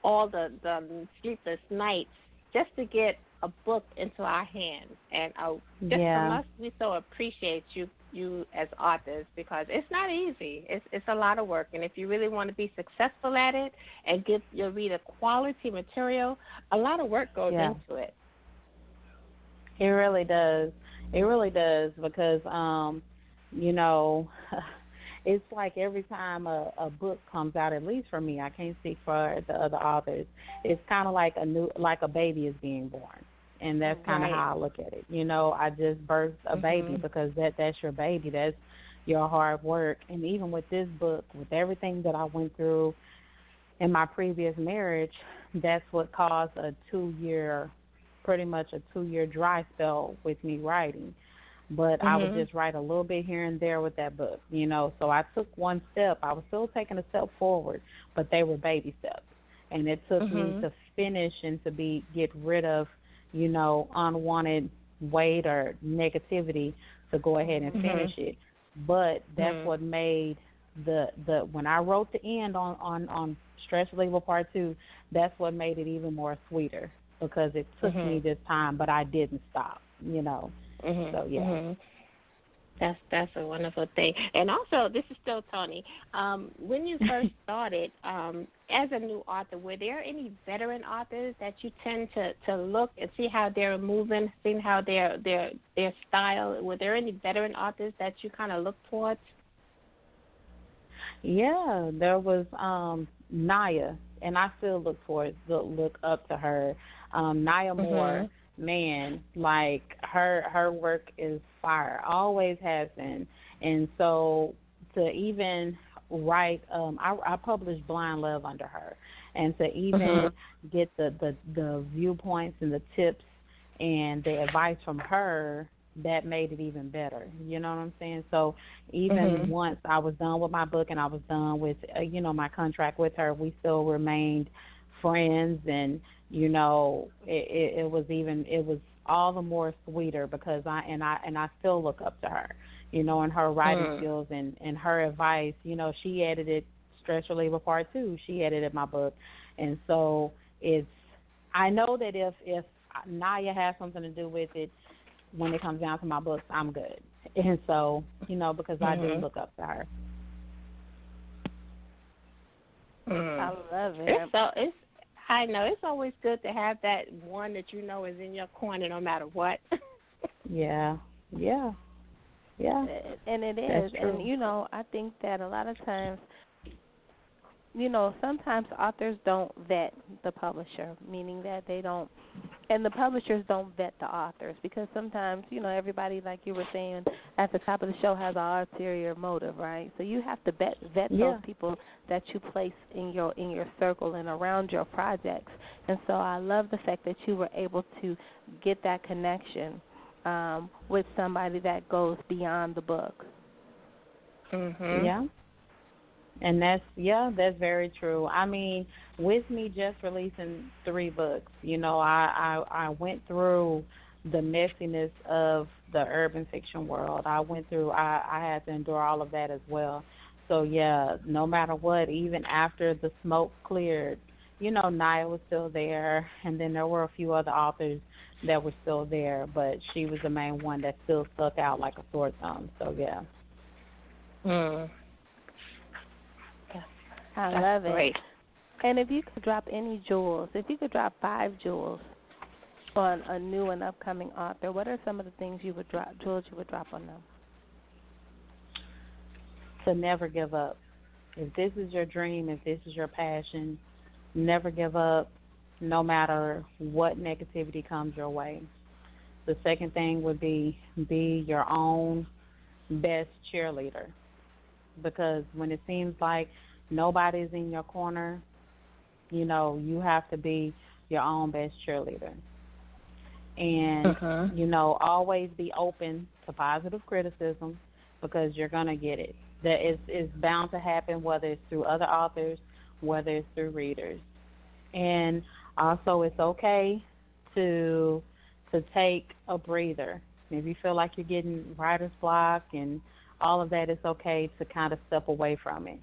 all the the sleepless nights just to get a book into our hands. And uh, just yeah. from us, we so appreciate you you as authors because it's not easy. It's it's a lot of work, and if you really want to be successful at it and give your reader quality material, a lot of work goes yeah. into it. It really does. It really does because um, you know, it's like every time a, a book comes out, at least for me, I can't speak for the other authors. It's kind of like a new, like a baby is being born and that's kind of right. how I look at it. You know, I just birthed a mm-hmm. baby because that that's your baby. That's your hard work. And even with this book, with everything that I went through in my previous marriage, that's what caused a two year, pretty much a two year dry spell with me writing. But mm-hmm. I would just write a little bit here and there with that book, you know. So I took one step. I was still taking a step forward, but they were baby steps. And it took mm-hmm. me to finish and to be get rid of you know, unwanted weight or negativity to go ahead and mm-hmm. finish mm-hmm. it. But that's mm-hmm. what made the the when I wrote the end on on on stress reliever part two, that's what made it even more sweeter because it took mm-hmm. me this time, but I didn't stop. You know. Mm-hmm. So yeah. Mm-hmm. That's that's a wonderful thing. And also, this is still Toni. Um, when you first started um, as a new author, were there any veteran authors that you tend to, to look and see how they're moving, seeing how their their their style? Were there any veteran authors that you kind of look towards? Yeah, there was um, Niyah, and I still look for look, look up to her. Um, Niyah Moore. Mm-hmm man, like her her work is fire, always has been. And so to even write, um, I, I published Blind Love under her, and to even mm-hmm. get the, the the viewpoints and the tips and the advice from her that made it even better. You know what I'm saying? So even mm-hmm. once I was done with my book and I was done with uh, you know my contract with her, we still remained friends and you know it, it, it was even it was all the more sweeter because I and I and I still look up to her, you know, and her writing mm. skills and and her advice. You know, she edited Stress Reliever Part Two. She edited my book, and so it's. I know that if if Niyah has something to do with it, when it comes down to my books, I'm good. And so you know because mm-hmm. I do look up to her. Mm. I love it. It's so it's I know it's always good to have that one that you know is in your corner no matter what. yeah, yeah, yeah. And it That's is, true. and you know, I think that a lot of times, you know, sometimes authors don't vet the publisher, meaning that they don't, and the publishers don't vet the authors because sometimes, you know, everybody, like you were saying at the top of the show, has an ulterior motive, right? So you have to vet vet Yeah. those people that you place in your in your circle and around your projects. And so I love the fact that you were able to get that connection um, with somebody that goes beyond the book. mhm. Yeah. And that's yeah, that's very true. I mean, with me just releasing three books, you know, I I, I went through the messiness of the urban fiction world. I went through I, I had to endure all of that as well. So yeah, no matter what, even after the smoke cleared, you know, Niyah was still there and then there were a few other authors that were still there, but she was the main one that still stuck out like a sore thumb. So yeah. Mm. I That's love it. great. And if you could drop any jewels, if you could drop five jewels on a new and upcoming author, what are some of the things you would drop, jewels you would drop on them? to never give up. If this is your dream, if this is your passion, never give up no matter what negativity comes your way. The second thing would be be your own best cheerleader. Because when it seems like nobody's in your corner, you know, you have to be your own best cheerleader. And Mhm. you know, always be open to positive criticism because you're gonna get it. That is is bound to happen whether it's through other authors, whether it's through readers. And also it's okay to to take a breather. If you feel like you're getting writer's block and all of that, it's okay to kind of step away from it.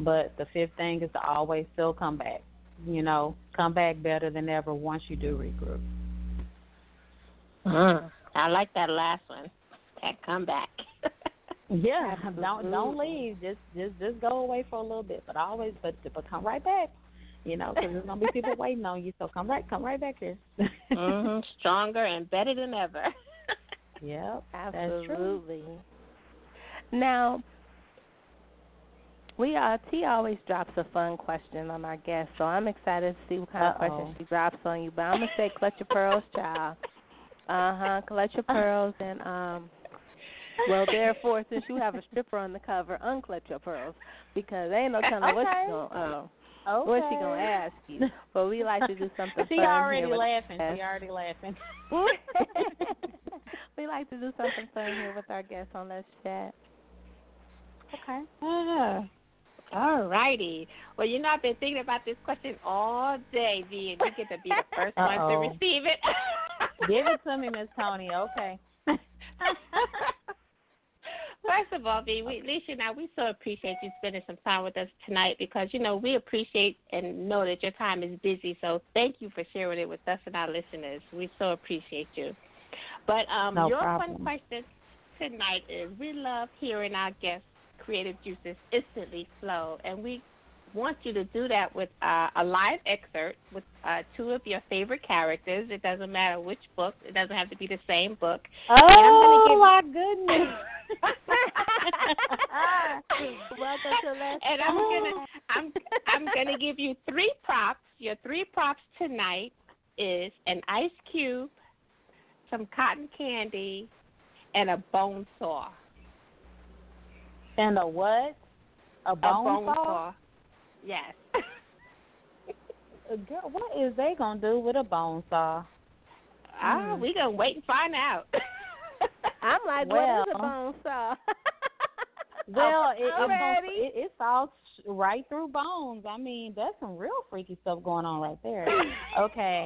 But the fifth thing is to always still come back. You know, come back better than ever once you do regroup. Mm. I like that last one. That comeback. Yeah, don't don't leave. Just just just go away for a little bit, but always but but come right back. You know, because there's gonna be people waiting on you. So come right come right back here. mhm. Stronger and better than ever. Yep. Absolutely. Now, we uh T always drops a fun question on our guests, so I'm excited to see what kind of Uh-oh. questions she drops on you. But I'm gonna say clutch your pearls, child. Uh huh. Clutch your pearls and um. Well, therefore, since you have a stripper on the cover, unclutch your pearls because there ain't no telling what Okay. she's gonna uh, Okay. what she gonna ask you. But we like to do something She fun already here with laughing. She already laughing. we like to do something fun here with our guests on Let's Chat. Okay. Ah. All righty. Well, you know, I've been thinking about this question all day, V, and you get to be the first one to receive it. Give it to me, Miss Toni. Okay. First of all, V, we, Alicia and I, we so appreciate you spending some time with us tonight because, you know, we appreciate and know that your time is busy. So thank you for sharing it with us and our listeners. We so appreciate you. But um, No your problem. fun question tonight is we love hearing our guests' creative juices instantly flow. And we want you to do that with uh, a live excerpt with uh, two of your favorite characters. It doesn't matter which book, it doesn't have to be the same book. Oh give- my goodness. Welcome to Let's and I'm gonna I'm I'm gonna give you three props. Your three props tonight is an ice cube, some cotton candy, and a bone saw. And a what? A bone, a bone saw? saw. Yes. Girl, what is they gonna do with a bone saw? Ah, Mm. we gonna wait and find out. I'm like, what is a bone saw? Well, it, I'm it, ready. it, it's all sh- right through bones. I mean, that's some real freaky stuff going on right there. Okay.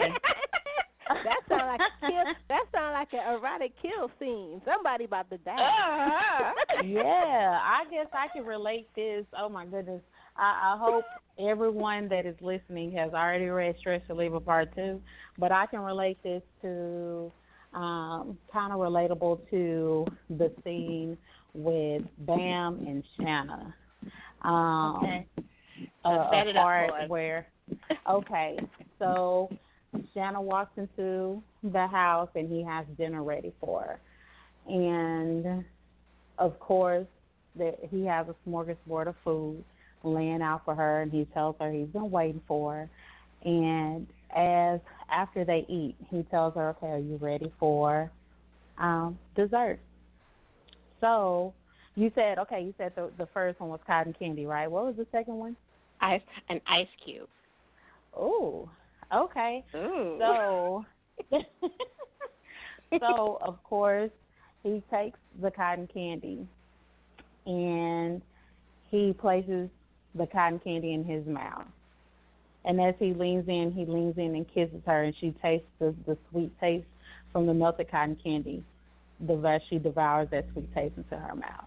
That sound like a kill. That sound like an erotic kill scene. Somebody about to die. Uh-huh. yeah, I guess I can relate this. Oh my goodness. I, I hope everyone that is listening has already read Stress Reliever Part Two, but I can relate this to um, kind of relatable to the scene with Bam and Shanna. Um, Okay. a, a part where okay, so Shanna walks into the house and he has dinner ready for her. And of course that he has a smorgasbord of food laying out for her and he tells her he's been waiting for her. And as after they eat, he tells her, Okay, are you ready for um dessert? So you said okay, you said the the first one was cotton candy, right? What was the second one? Ice an ice cube. Oh, okay. Ooh. So, so of course, he takes the cotton candy and he places the cotton candy in his mouth. And as he leans in, he leans in and kisses her, and she tastes the, the sweet taste from the melted cotton candy. The she devours that sweet taste into her mouth.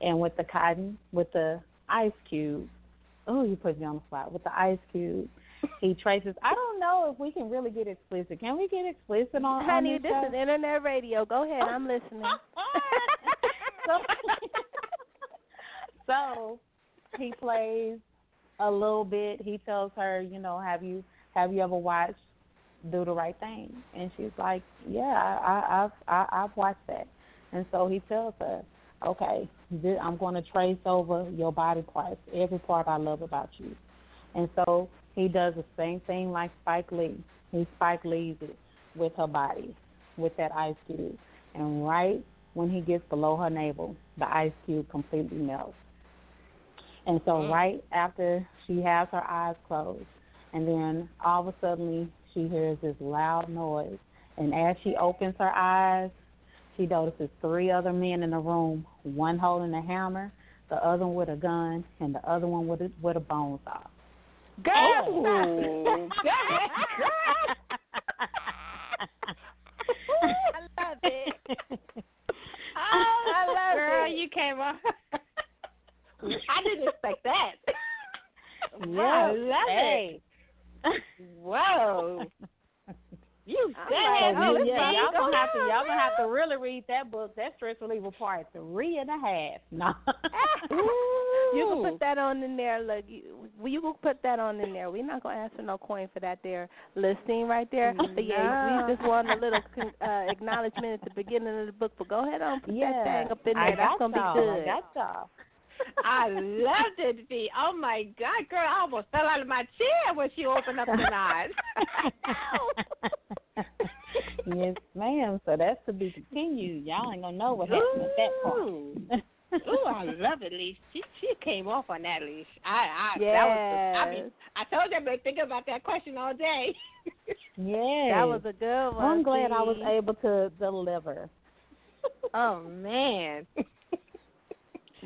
And with the cotton, with the ice cube, oh, you put me on the spot. With the ice cube, he traces. I don't know if we can really get explicit. Can we get explicit on, on Honey, this this show? is internet radio. Go ahead, I'm listening. so, so he plays a little bit. He tells her, you know, have you have you ever watched Do the Right Thing? And she's like, yeah, I, I, I've I, I've watched that. And so he tells her, okay, I'm going to trace over your body parts, every part I love about you. And so he does the same thing like Spike Lee. He Spike Lee's it with her body, with that ice cube. And right when he gets below her navel, the ice cube completely melts. And so Mm. right after she has her eyes closed, and then all of a sudden she hears this loud noise. And as she opens her eyes, she notices three other men in the room, one holding a hammer, the other one with a gun, and the other one with a, with a bone saw. Girl, Oh. I love it. Oh, I love oh, girl, it. you came up. I didn't expect that. Yeah, I love hey. it. Whoa. You good. like, oh, yeah, y'all gonna have to y'all gonna have to really read that book. That stress reliever part three and a half. No. You can put that on in there. Look, you, you can put that on in there. We're not gonna ask for no coin for that there listing right there. But yeah, we just want a little uh, acknowledgement at the beginning of the book. But go ahead on, put yeah. that thing up in I there. That's got gonna be y'all. good. I got y'all. I loved it, V. Oh my God, girl, I almost fell out of my chair when she opened up the eyes. Yes, ma'am. So that's to be continued. Y'all ain't gonna know what happened at that point. Ooh. Ooh, I love it, leash. She she came off on that leash. I I that was I mean I told you I've been thinking about that question all day. yeah. That was a good one. I'm glad I was able to deliver. oh man.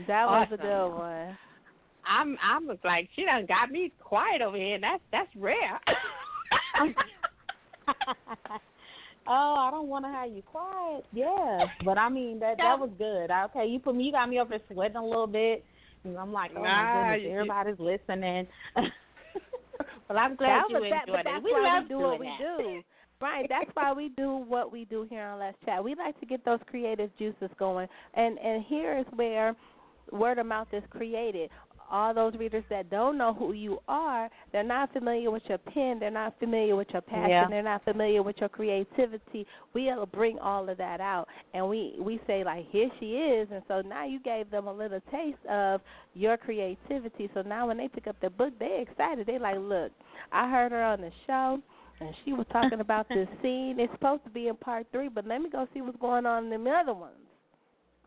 That was a good one. I'm I was like, she done got me quiet over here and that's that's rare. oh, I don't want to have you quiet. Yeah, but I mean that that was good. Okay, you put me, you got me up there sweating a little bit, and I'm like, oh my goodness, everybody's listening. well I'm glad that you was that, enjoyed it. We love we do doing what we that. do. Right, that's why we do what we do here on Let's Chat. We like to get those creative juices going, and and here is where word of mouth is created. All those readers that don't know who you are, they're not familiar with your pen, they're not familiar with your passion, Yeah. they're not familiar with your creativity. We'll bring all of that out, and we we say like, here she is, and so now you gave them a little taste of your creativity. So now when they pick up the book, they're excited. They like, look, I heard her on the show. And she was talking about this scene. It's supposed to be in part three, but let me go see what's going on in the other ones.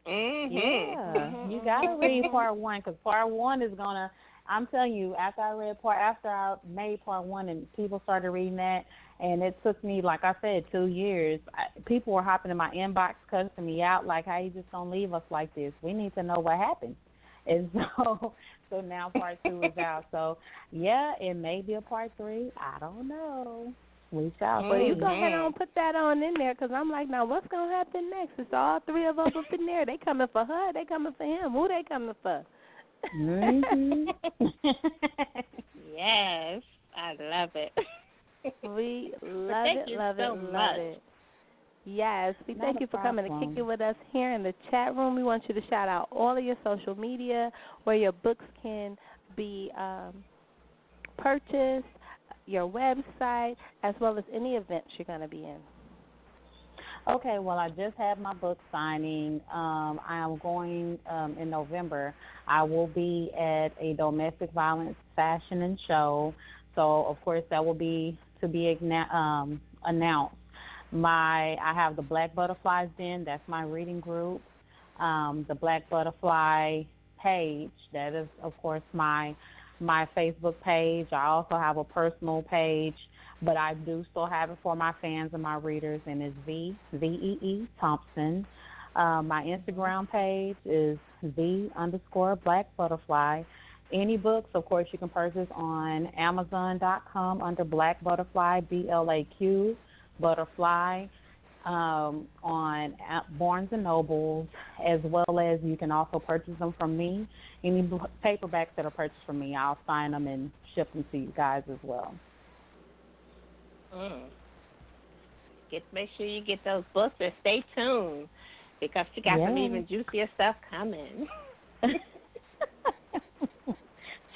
Mm-hmm. Yeah, you gotta read part one because part one is gonna. I'm telling you, after I read part, after I made part one, and people started reading that, and it took me, like I said, two years. I, people were hopping in my inbox, cussing me out, like, "How you just gonna leave us like this? We need to know what happened." And so, so now part two is out. So, yeah, it may be a part three. I don't know. We shall Well, you go ahead and put that on in there, because I'm like, now what's gonna happen next? It's all three of us up in there. They coming for her. They coming for him. Who they coming for? Mhm. Yes. I love it. We love it, love so it, love much. it. Yes, we Not thank you for coming to kick it with us here in the chat room. We want you to shout out all of your social media where your books can be um, purchased, your website, as well as any events you're going to be in. Okay, well, I just had my book signing. Um, I am going um, in November. I will be at a domestic violence fashion and show. So, of course, that will be to be um, announced. My I have the Black Butterflies Den. That's my reading group. Um, the Blaq Butterfly page. That is, of course, my my Facebook page. I also have a personal page but I do still have it for my fans and my readers, and it's V V E E Thompson. Uh, my Instagram page is the underscore Blaq Butterfly. Any books, of course, you can purchase on Amazon.com under Blaq Butterfly, B L A Q Butterfly, um, on Barnes and Nobles, as well as you can also purchase them from me. Any paperbacks that are purchased from me, I'll sign them and ship them to you guys as well. Mm. Get make sure you get those books and stay tuned because she got yeah. some even juicier stuff coming.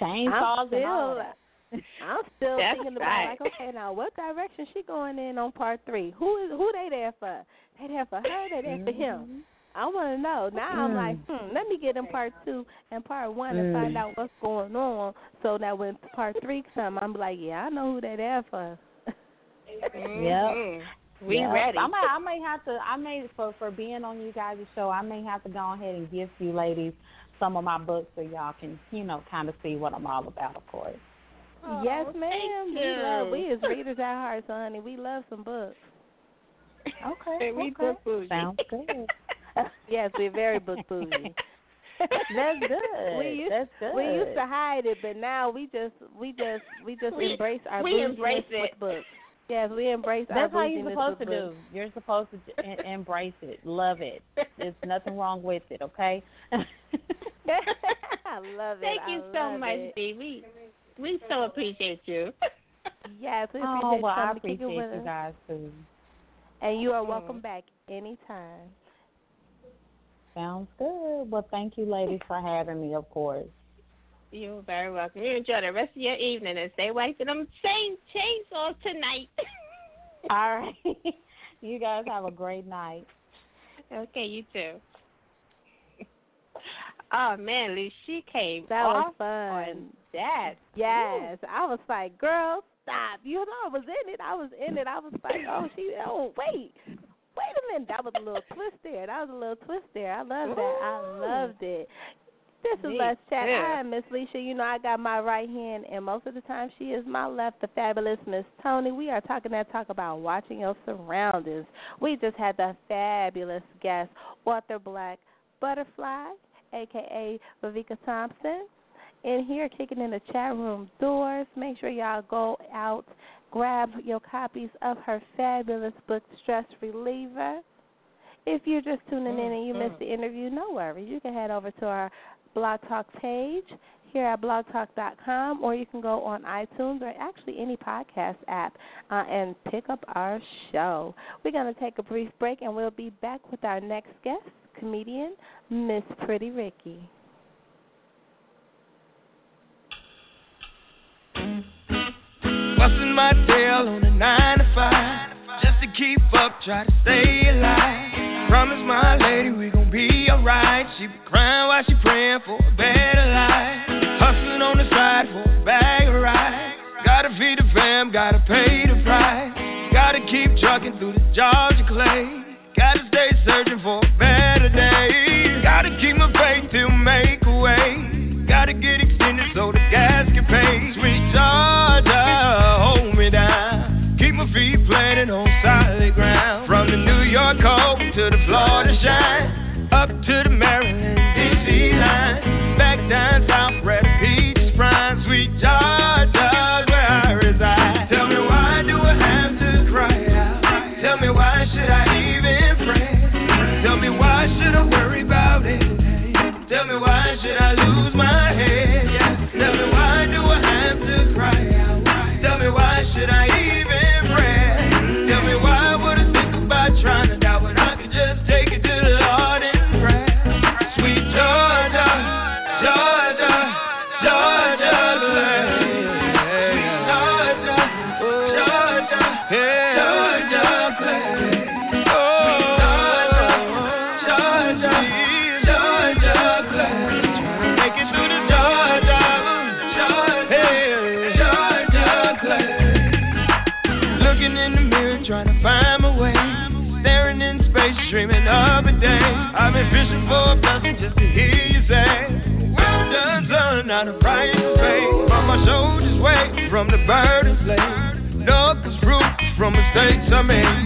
Chainsaws and all that. I'm still That's thinking right. about like, okay, now what direction she going in on part three? Who is who they there for? They there for her? They there mm-hmm. for him? Mm-hmm. I want to know. Now mm. I'm like, hmm, let me get in part two and part one mm. and find out what's going on, so that when part three come, I'm like, yeah, I know who they there for. Mm-hmm. Yep. We yep. ready. I may, I may have to. I may for for being on you guys' show. I may have to go ahead and give you ladies some of my books so y'all can, you know, kind of see what I'm all about. Of course. Oh, yes, ma'am. We love. We is readers at heart, so honey. We love some books. Okay. we okay. book bougie. Sounds good. yes, we're very book bougie. That's good. We used, That's good. We used to hide it, but now we just we just we just we, embrace our we embrace with books. Yes, we embrace That's our how you're supposed to do. You're supposed to en- embrace it, love it. There's nothing wrong with it, okay? I love it. Thank you I so much, it. Dee. We so appreciate you. Yes, we oh, appreciate oh, well, I you appreciate to kick it with you guys too. And you are welcome back anytime. Sounds good. Well, thank you, ladies, for having me. Of course. You're very welcome. You enjoy the rest of your evening and stay away from them chain chainsaws tonight. All right. you guys have a great night. Okay, you too. Oh man, Lee, she came That off was fun. on that. Yes, I was like, girl, stop. You know, I was in it. I was in it. I was like, oh, she, oh, wait. Wait a minute. That was a little twist there. That was a little twist there. I love that. I loved it. This is Let's Chat. too. I am Miss Lissha. You know, I got my right hand, and most of the time she is my left, the fabulous Miss Toni. We are talking that talk about watching your surroundings. We just had the fabulous guest, author Blaq Butterfly, a.k.a. Viveka Thompson, in here kicking in the chat room doors. Make sure y'all go out, grab your copies of her fabulous book, Stress Reliever. If you're just tuning in and you missed the interview, no worries. You can head over to our Blog Talk page here at blogtalk.com, or you can go on iTunes or actually any podcast app uh, and pick up our show. We're going to take a brief break and we'll be back with our next guest, comedian Miss Pretty Ricki. Busting my tail on a nine to five. Just to keep up, try to stay alive. Promise my lady we gon' be alright. She be crying while she praying for a better life. Hustling on the side for a bag of rice. Gotta feed the fam, gotta pay the price. Gotta keep trucking through the Georgia clay. Gotta stay searching get extended so the gas can pay. Sweet Georgia, hold me down. Keep my feet planted on solid ground. From the New York cold to the Florida shine. Up to the Maryland, DC line. Back down south where from the burden's laid. Dug his roots from mistakes I made.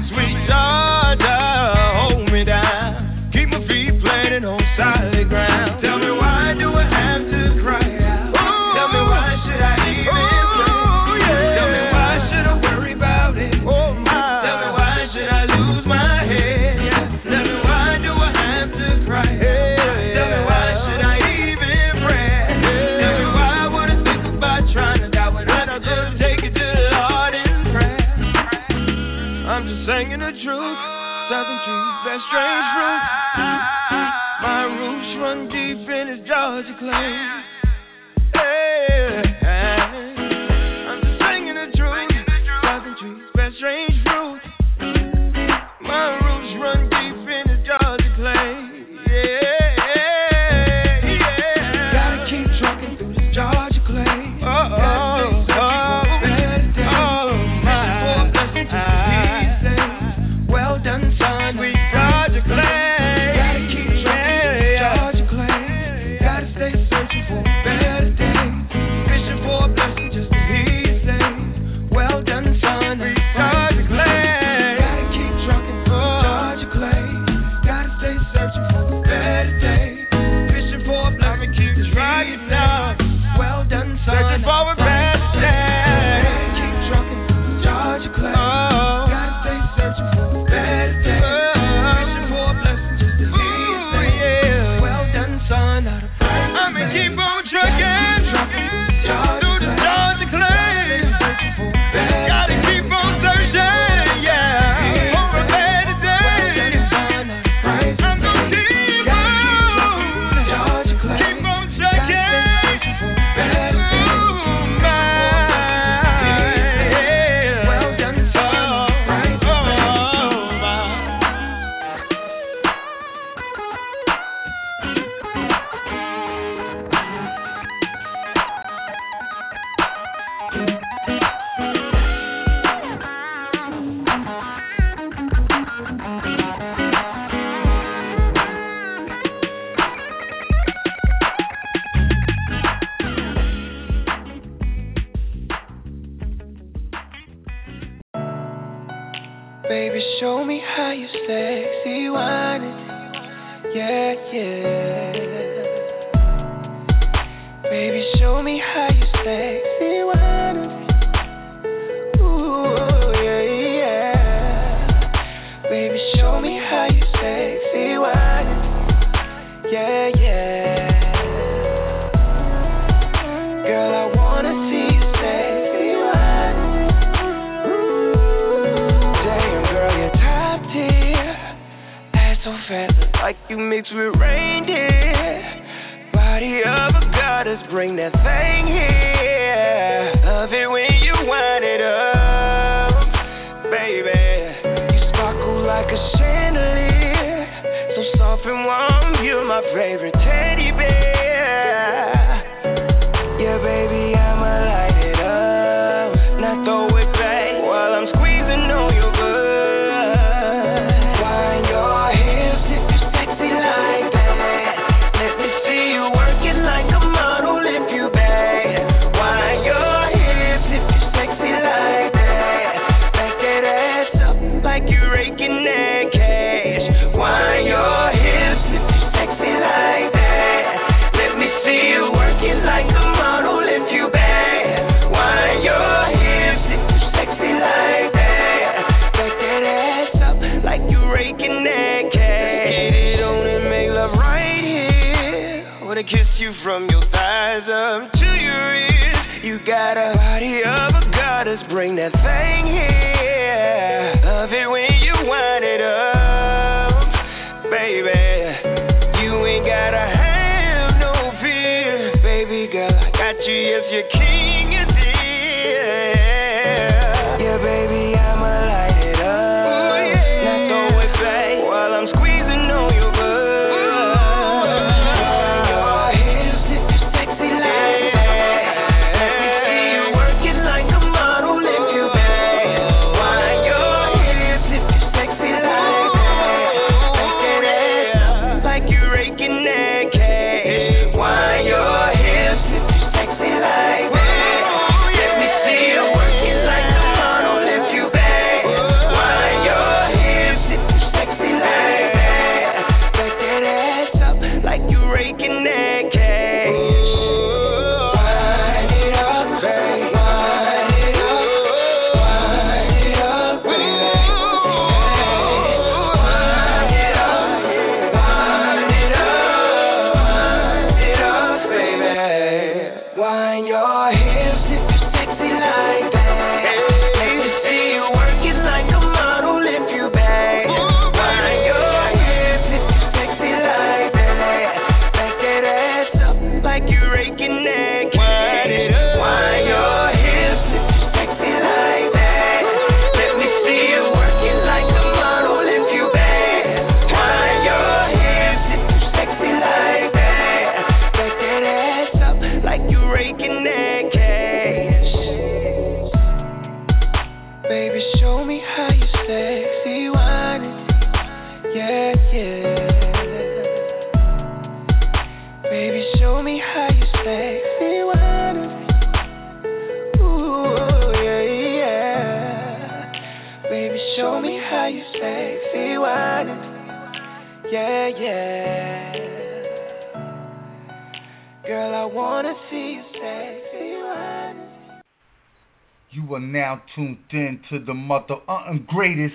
Uh, greatest.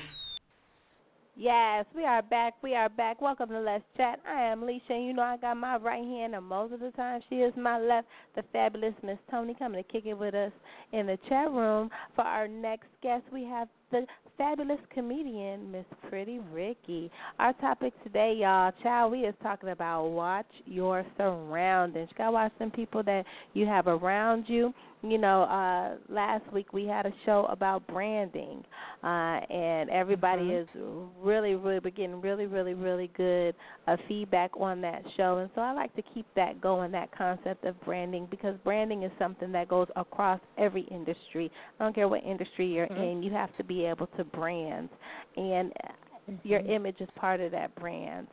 Yes, we are back. We are back. Welcome to Let's Chat. I am Lissha, and you know I got my right hand, and most of the time she is my left. The fabulous Miss Toni coming to kick it with us in the chat room. For our next guest, we have the fabulous comedian, Miss Pretty Ricki. Our topic today, y'all, child, we is talking about watch your surroundings. You gotta watch some people that you have around you. You know, uh last week we had a show about branding, uh, and everybody is really, really we're getting really, really, really good uh, feedback on that show. And so I like to keep that going, that concept of branding, because branding is something that goes across every industry. I don't care what industry you're in, you have to be able to brand, and your image is part of that brand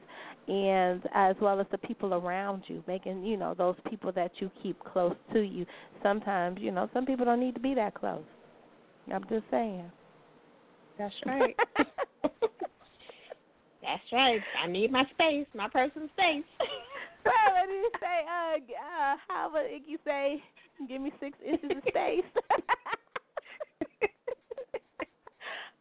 and as well as the people around you making you know those people that you keep close to you sometimes you know some people don't need to be that close i'm just saying That's right. That's right. I need my space, my personal space. well what did you say uh uh how would Iggy say give me six inches of space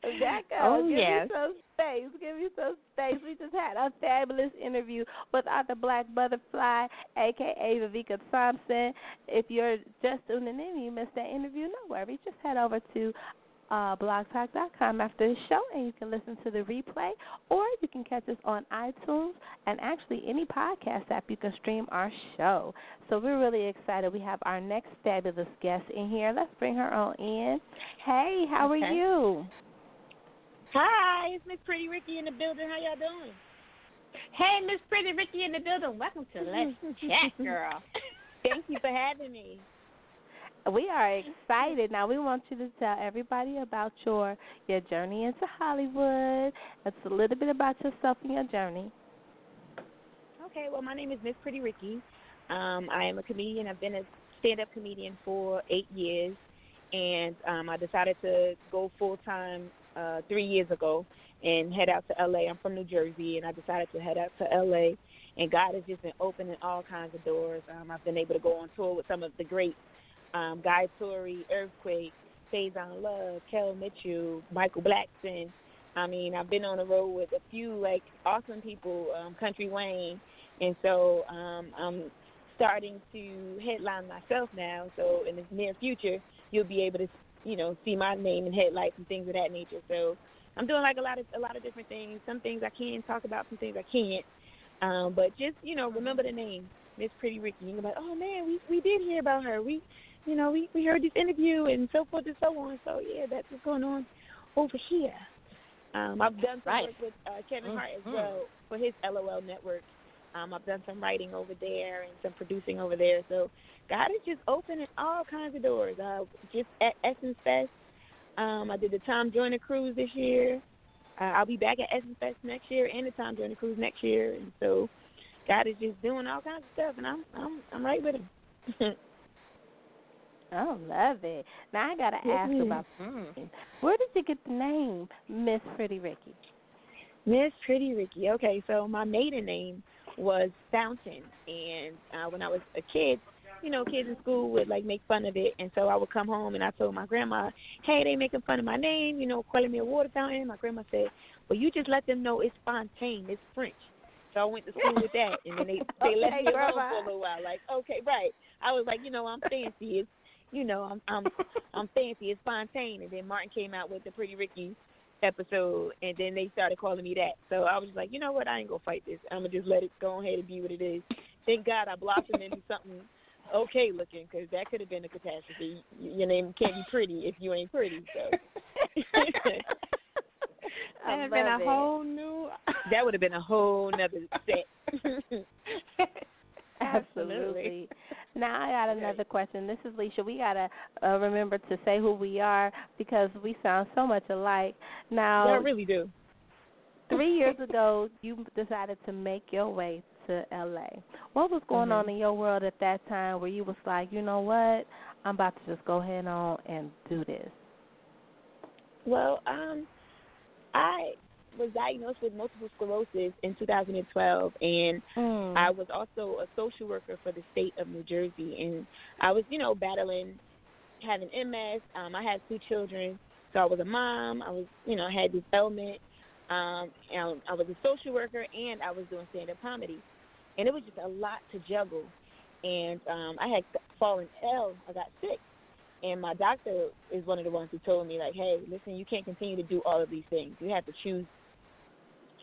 That goes. Oh, give yes. me some space. Give me some space. We just had a fabulous interview with Author Blaq Butterfly, aka Viveka Thompson. If you're just tuning in and you missed that interview, no worries. Just head over to uh, blogtalk.com after the show and you can listen to the replay or you can catch us on iTunes and actually any podcast app you can stream our show. So we're really excited. We have our next fabulous guest in here. Let's bring her on in. Hey, how are you? Hi, it's Miss Pretty Ricki in the building. How y'all doing? Hey, Miss Pretty Ricki in the building. Welcome to Let's Chat, girl. Thank you for having me. We are excited. Now we want you to tell everybody about your your journey into Hollywood. It's a little bit about yourself and your journey. Okay, well, my name is Miss Pretty Ricki. Um, I am a comedian. I've been a stand-up comedian for eight years, and um, I decided to go full time uh, three years ago and head out to LA. I'm from New Jersey, and I decided to head out to LA. And God has just been opening all kinds of doors. Um, I've been able to go on tour with some of the great um, Guy Earthquake, Faison Love, Kel Mitchell, Michael Blackson. I mean, I've been on the road with a few like awesome people, um, Country Wayne, and so um, I'm starting to headline myself now. So in the near future, you'll be able to, you know, see my name in headlights and things of that nature. So I'm doing like a lot of a lot of different things. Some things I can talk about, some things I can't. Um, but just you know, remember the name Miss Pretty Ricki. You're like, oh man, we we did hear about her. We, you know, we we heard this interview and so forth and so on. So yeah, that's what's going on over here. Um, I've done some Right. work with uh, Kevin Hart as well for his LOL network. Um, I've done some writing over there and some producing over there. So God is just opening all kinds of doors. Uh, just at Essence Fest, um, I did the Tom Joyner cruise this year. Uh, I'll be back at Essence Fest next year and the Tom Joyner cruise next year. And so God is just doing all kinds of stuff, and I'm I'm I'm right with him. Oh, love it. Now I gotta ask ma'am. about where did you get the name Miss Pretty Ricki? Miss Pretty Ricki. Okay, so my maiden name was Fountain, and uh, when I was a kid, you know, kids in school would like make fun of it, and so I would come home and I told my grandma, "Hey, they making fun of my name, you know, calling me a water fountain." My grandma said, "Well, you just let them know it's Fontaine, it's French." So I went to school with that, and then they they left Okay, me alone for a little while. Like, okay, right. I was like, you know, I'm fancy. It's, you know, I'm I'm I'm fancy. It's Fontaine, and then Martin came out with the Pretty Ricky episode, and then they started calling me that. So I was like, you know what? I ain't gonna fight this. I'm gonna just let it go ahead and be what it is. Thank God I blossomed into something okay looking, because that could have been a catastrophe. Your name can't be pretty if you ain't pretty. So that would have been a it. whole new. that would have been a whole nother set. Absolutely. Now I got another question. This is Lissha. We gotta uh, remember to say who we are because we sound so much alike. Now, I really do. three years ago, you decided to make your way to LA. What was going Mhm. on in your world at that time where you was like, you know what, I'm about to just go ahead on and do this? Well, um, I was diagnosed with multiple sclerosis in 2012, and Mm. I was also a social worker for the state of New Jersey, and I was, you know, battling having MS. Um, I had two children, so I was a mom. I was, you know, I had this ailment. Um, and I was a social worker, and I was doing stand-up comedy, and it was just a lot to juggle. And um, I had fallen ill. I got sick, and my doctor is one of the ones who told me, like, hey, listen, you can't continue to do all of these things. You have to choose.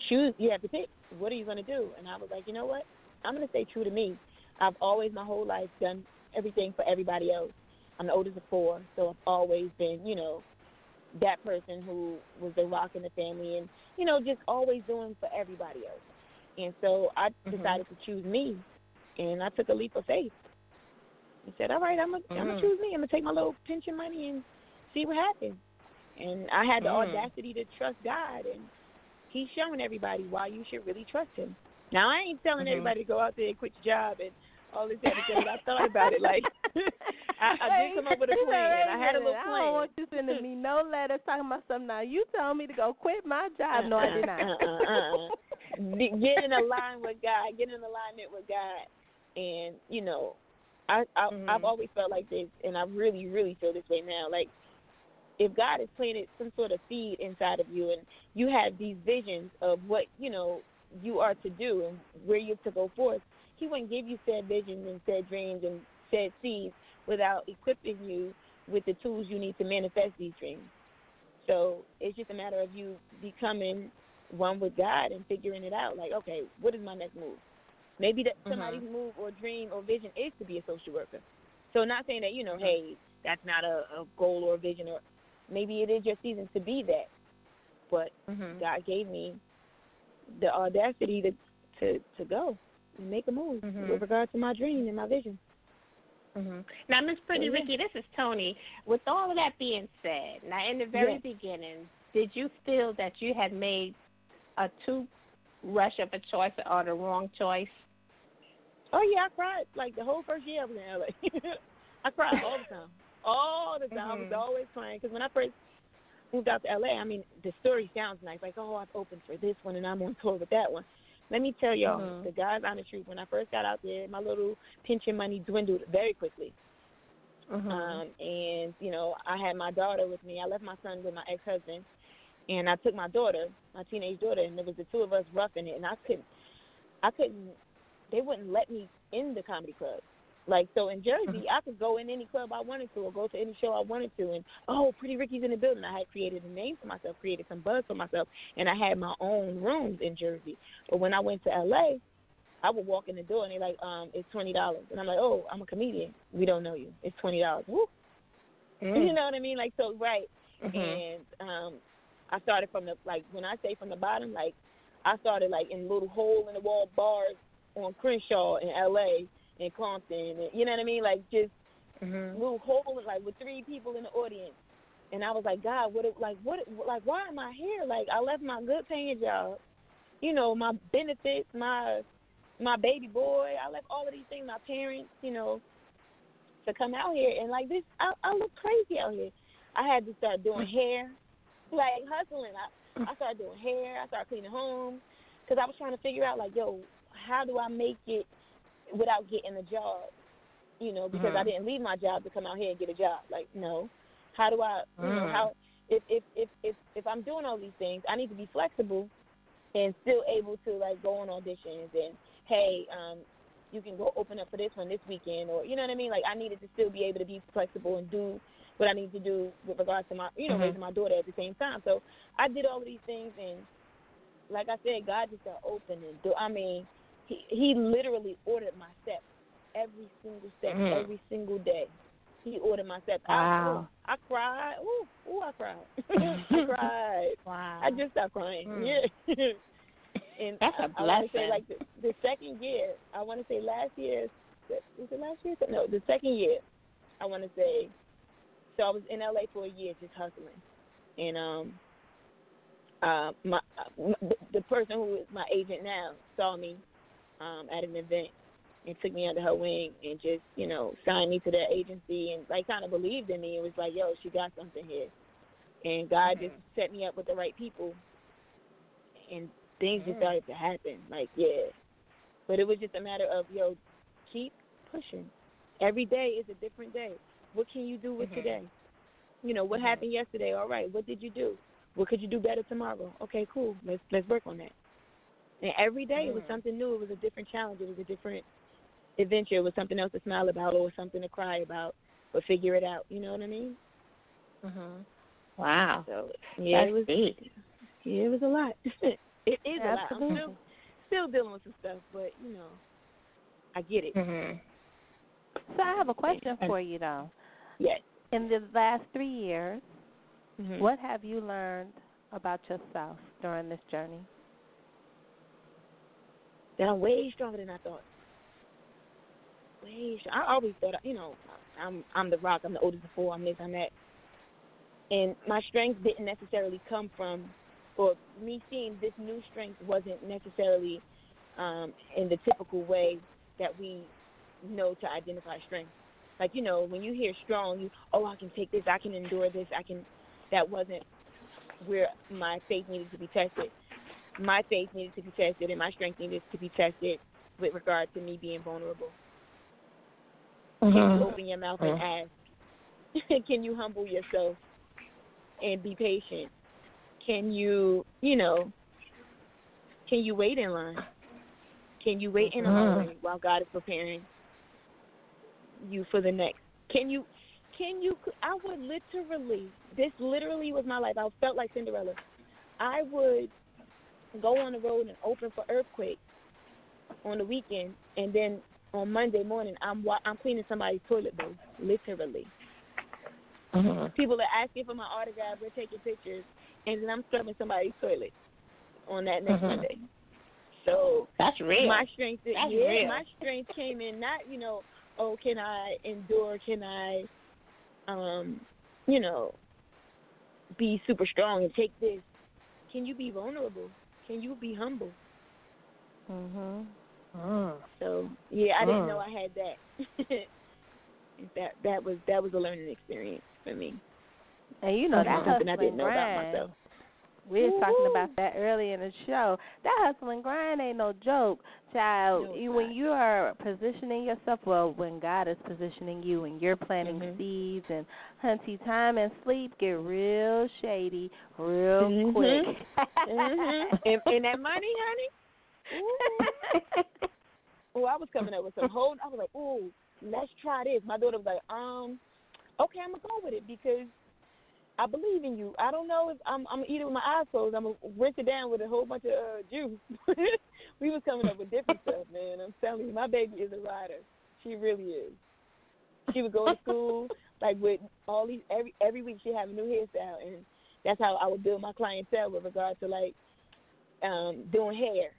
Choose. You have to pick. What are you going to do? And I was like, you know what? I'm going to stay true to me. I've always, my whole life, done everything for everybody else. I'm the oldest of four, so I've always been, you know, that person who was the rock in the family, and you know, just always doing for everybody else. And so I Mhm. decided to choose me, and I took a leap of faith. and said, "All right, I'm gonna I'm gonna Mhm. choose me. I'm gonna take my little pension money and see what happens." And I had the Mm. audacity to trust God, and He's showing everybody why you should really trust Him. Now I ain't telling Mhm. everybody to go out there and quit your job and all this other things. I thought about it. Like I, I did come up with a plan. I had a little I don't plan. want you sending me no letters talking about something. Now you told me to go quit my job. No, I did not. Uh-uh, uh-uh. Get in alignment with God. Get in alignment with God, and you know, I, I Mhm. I've always felt like this, and I really, really feel this way now. Like, if God has planted some sort of seed inside of you, and you have these visions of what you know you are to do and where you're to go forth, He wouldn't give you said visions and said dreams and said seeds without equipping you with the tools you need to manifest these dreams. So it's just a matter of you becoming one with God and figuring it out. Like, okay, what is my next move? Maybe that Mhm. somebody's move or dream or vision is to be a social worker. So not saying that you know, hey, that's not a, a goal or a vision, or maybe it is your season to be that. But Mhm. God gave me the audacity to to to go and make a move Mhm. with regard to my dream and my vision. Mhm. Now, Miss Pretty Yeah. Ricki, this is Toni. With all of that being said, now in the very Yes. beginning, did you feel that you had made a too rush of a choice or the wrong choice? Oh yeah, I cried like the whole first year I was in LA. I cried all the time, all the time. I was Mhm. always crying because when I first moved out to LA, I mean the story sounds nice, like oh I've opened for this one and I'm on tour with that one. Let me tell y'all Mhm. the God's honest truth. When I first got out there, my little pension money dwindled very quickly. Mhm. Um, and you know, I had my daughter with me. I left my son with my ex husband, and I took my daughter, my teenage daughter, and there was the two of us roughing it. And I couldn't, I couldn't. They wouldn't let me in the comedy club. Like so in Jersey, I could go in any club I wanted to, or go to any show I wanted to, and oh, Pretty Ricki's in the building. I had created a name for myself, created some buzz for myself, and I had my own rooms in Jersey. But when I went to LA, I would walk in the door and they're like, um, it's twenty dollars, and I'm like, oh, I'm a comedian. We don't know you. It's twenty dollars. Woo. You know what I mean? Like so, right? Mhm. And um, I started from the like when I say from the bottom, like I started like in little hole in the wall bars on Crenshaw in L.A. and Compton, and you know what I mean? Like just Mhm. little hole like with three people in the audience. And I was like, God, what? it- Like what? Like why am I here? Like I left my good paying job, you know, my benefits, my my baby boy. I left all of these things, my parents, you know, to come out here and like this. I, I look crazy out here. I had to start doing hair, like hustling. I I started doing hair. I started cleaning homes because I was trying to figure out like, yo, how do I make it without getting a job? You know, because I Mhm. didn't leave my job to come out here and get a job. Like, no. How do I? You know Mm. how? If if if if if I'm doing all these things, I need to be flexible and still able to like go on auditions and hey, um, you can go open up for this one this weekend or you know what I mean? Like I needed to still be able to be flexible and do what I need to do with regards to my you know, Mhm. raising my daughter at the same time. So I did all of these things and like I said, God just got open and do I mean, he he literally ordered my steps every single step, Mhm. every single day. He ordered my steps. Wow. I, I cried. Ooh, ooh, I cried. I cried. Wow. I just stopped crying. Mm. Yeah. and That's a I, I want to say like the, the second year. I want to say last year, was it last year? No, the second year. I want to say. So I was in LA for a year just hustling, and um, uh, my uh, the person who is my agent now saw me um at an event and took me under her wing and just you know signed me to their agency and like kind of believed in me and was like, yo, she got something here, and God just mm-hmm. set me up with the right people, and things just mm. started to happen. Like yeah, but it was just a matter of yo, keep pushing. Every day is a different day. What can you do with mm-hmm. today? You know what mm-hmm. happened yesterday. All right, what did you do? What could you do better tomorrow? Okay, cool. Let's let's work on that. And every day it was something new. It was a different challenge. It was a different adventure. It was something else to smile about or something to cry about, but figure it out. You know what I mean? Mhm. Wow. So yeah, That's it was. deep. Yeah, it was a lot. it is a lot. I'm still still dealing with some stuff, but you know, I get it. Mhm. So I have a question for you though. Yes. In the last three years, Mhm. what have you learned about yourself during this journey? That I'm way stronger than I thought. Way strong. I always thought, you know, I'm I'm the rock. I'm the oldest of four. I'm this. I'm that. And my strength didn't necessarily come from, or me seeing this new strength wasn't necessarily um, in the typical way that we know to identify strength. Like you know, when you hear strong, you oh I can take this, I can endure this, I can. That wasn't where my faith needed to be tested my faith needed to be tested and my strength needed to be tested with regard to me being vulnerable. Can you mm-hmm. open your mouth and mm-hmm. ask? Can you humble yourself and be patient? Can you, you know, can you wait in line? Can you wait in a mm-hmm. hallway while God is preparing you for the next? Can you, can you, I would literally, this literally was my life. I felt like Cinderella. I would go on the road and open for earthquake on the weekend, and then on Monday morning I'm I'm cleaning somebody's toilet bowl, literally. People are asking for my autograph, we're taking pictures, and then I'm scrubbing somebody's toilet on that next Mhm. Monday. So That's real. my strength, That's yeah, real. my strength came in not you know, oh, can I endure? Can I, um, you know, be super strong and take this? Can you be vulnerable? Can you be humble? Mhm. Mm. So yeah, I didn't Mm. know I had that. that that was that was a learning experience for me. And you know that something I didn't and know about grind. myself. We was talking about that earlier in the show. That hustling grind ain't no joke, child. No, you, when you are positioning yourself, well, when God is positioning you, and you're planting Mhm. seeds, and hunty time and sleep get real shady, real Mhm. quick. Mhm. and, and that money, honey. Oh, I was coming up with some whole. I was like, oh, let's try this." My daughter was like, "Um, okay, I'm gonna go with it because I believe in you. I don't know if I'm I'm gonna eat it with my eyes closed. I'm gonna rinse it down with a whole bunch of uh, juice." we was coming up with different stuff, man. I'm telling you, my baby is a rider. She really is. She would go to school like with all these every every week. She have a new hairstyle, and that's how I would build my clientele with regard to like um doing hair.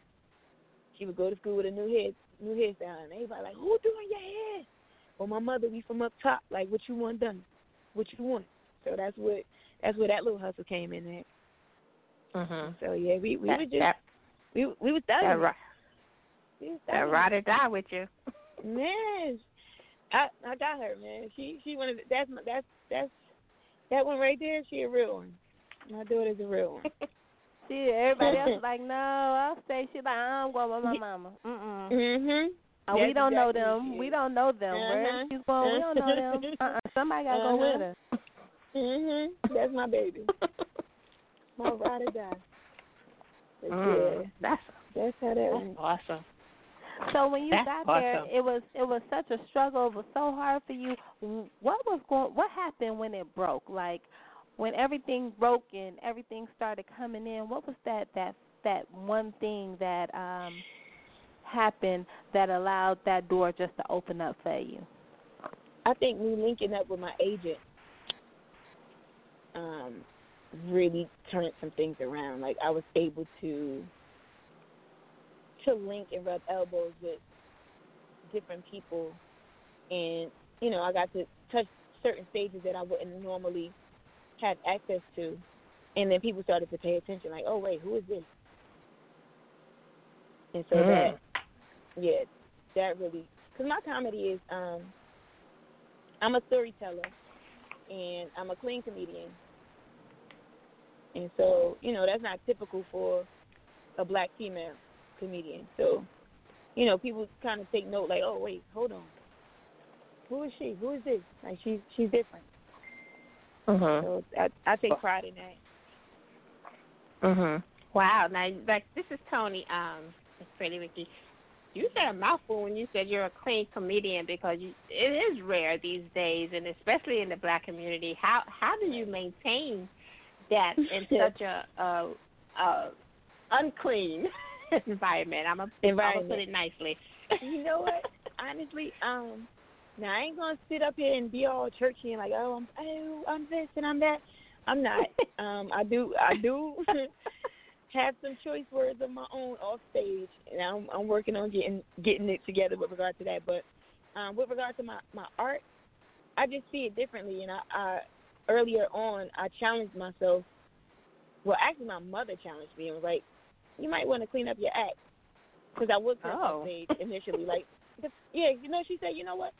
She would go to school with a new hair new hairstyle, and everybody like, "Who doing your hair?" Well, my mother, we from up top. Like, what you want done? What you want? So that's what that's where that little hustle came in at. Mhm. So yeah, we we That, were just that, we we was done. that, ri- We was that ride or die with you. Man, I I got her, man. She she one of the, that's my, that's that's that one right there. She a real one. My daughter's a real one. See, everybody else is like, no, I'll stay. She like, I'm going with my mama. Mm-mm. mhm. Uh, we don't know exactly what them. We don't know them. Where Uh-huh. she's going, we don't know them. Uh-uh. Somebody got to go with her. Mhm. That's my baby. My ride or die. But Mm. yeah, That's that's how that that's went. awesome. So when you That's got there, it was it was such a struggle. It was so hard for you. What was going? What happened when it broke? Like when everything broke and everything started coming in. What was that that that one thing that um happened that allowed that door just to open up for you? I think me linking up with my agent um really turned some things around. Like I was able to to link and rub elbows with different people, and you know, I got to touch certain stages that I wouldn't normally have access to, and then people started to pay attention, like, oh wait, who is this? And so Mm. that, yeah, that really, because my comedy is, um, I'm a storyteller, and I'm a clean comedian, and so you know that's not typical for a black female comedian. So, you know, people kind of take note, like, oh wait, hold on, who is she? Who is this? Like she's she's different. Mhm. So I I take pride in that. Mhm. Wow. Now, like this is Toni. Um, it's Pretty Ricki. You said a mouthful when you said you're a clean comedian because you, it is rare these days, and especially in the black community. How how do you maintain that in such a, a, a unclean environment? I'm a, gonna Environment. put it nicely. you know what? Honestly, um, now I ain't gonna sit up here and be all churchy and like, oh, I'm, oh, I'm this and I'm that. I'm not. um, I do, I do have some choice words of my own off stage, and I'm, I'm working on getting getting it together with regard to that. But um, with regard to my my art, I just see it differently. And I, I earlier on, I challenged myself. Well, actually, my mother challenged me and was like, "You might want to clean up your act," because I was on Oh. stage initially. Like, yeah, you know, she said, "You know what?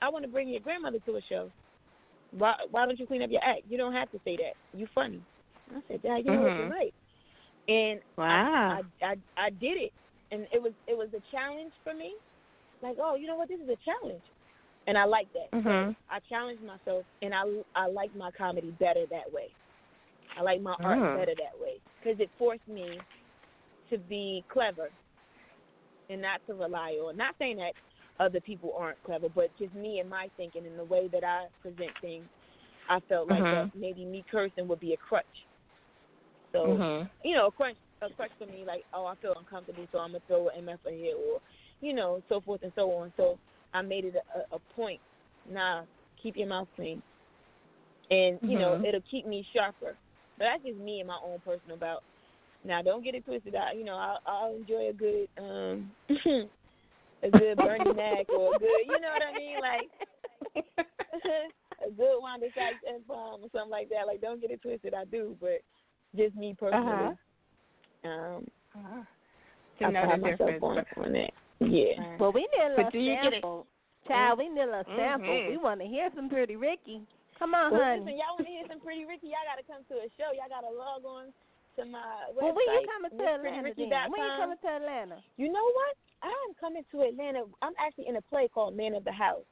I want to bring your grandmother to a show. Why why don't you clean up your act? You don't have to say that. You funny." I said, "Dad, you know what? You're Mhm. right." And Wow. I, I I did it, and it was it was a challenge for me. Like, oh, you know what? This is a challenge, and I like that. Mhm. I challenged myself, and I I like my comedy better that way. I like my art Mm. better that way because it forced me to be clever, and not to rely on. Not saying that other people aren't clever, but just me and my thinking and the way that I present things. I felt like Mhm. that maybe me cursing would be a crutch. So Mhm. you know, a crutch, a crutch for me, like, oh, I feel uncomfortable, so I'm gonna throw an MF in here, or, you know, so forth and so on. So I made it a, a point. Nah, keep your mouth clean, and you know, Mhm. it'll keep me sharper. But that's just me and my own personal bout. Now, don't get it twisted. I, you know, I'll, I'll enjoy a good, um, a good Bernie Mac or a good, you know what I mean, like. a good Wanda Sykes and Palm or something like that. Like, don't get it twisted. I do, but just me personally. Um, To I know pride the myself difference. on, on that. Yeah. Right. Well, we need a But little do you get it- sample. Child, we need a little sample. We want to hear some Pretty Ricki. Come on, Well, honey. listen, y'all want to hear some Pretty Ricki? Y'all got to come to a show. Y'all got to log on to my website. well, when you coming to Atlanta then? When you coming to Atlanta? You know what? I'm coming to Atlanta. I'm actually in a play called Man of the House,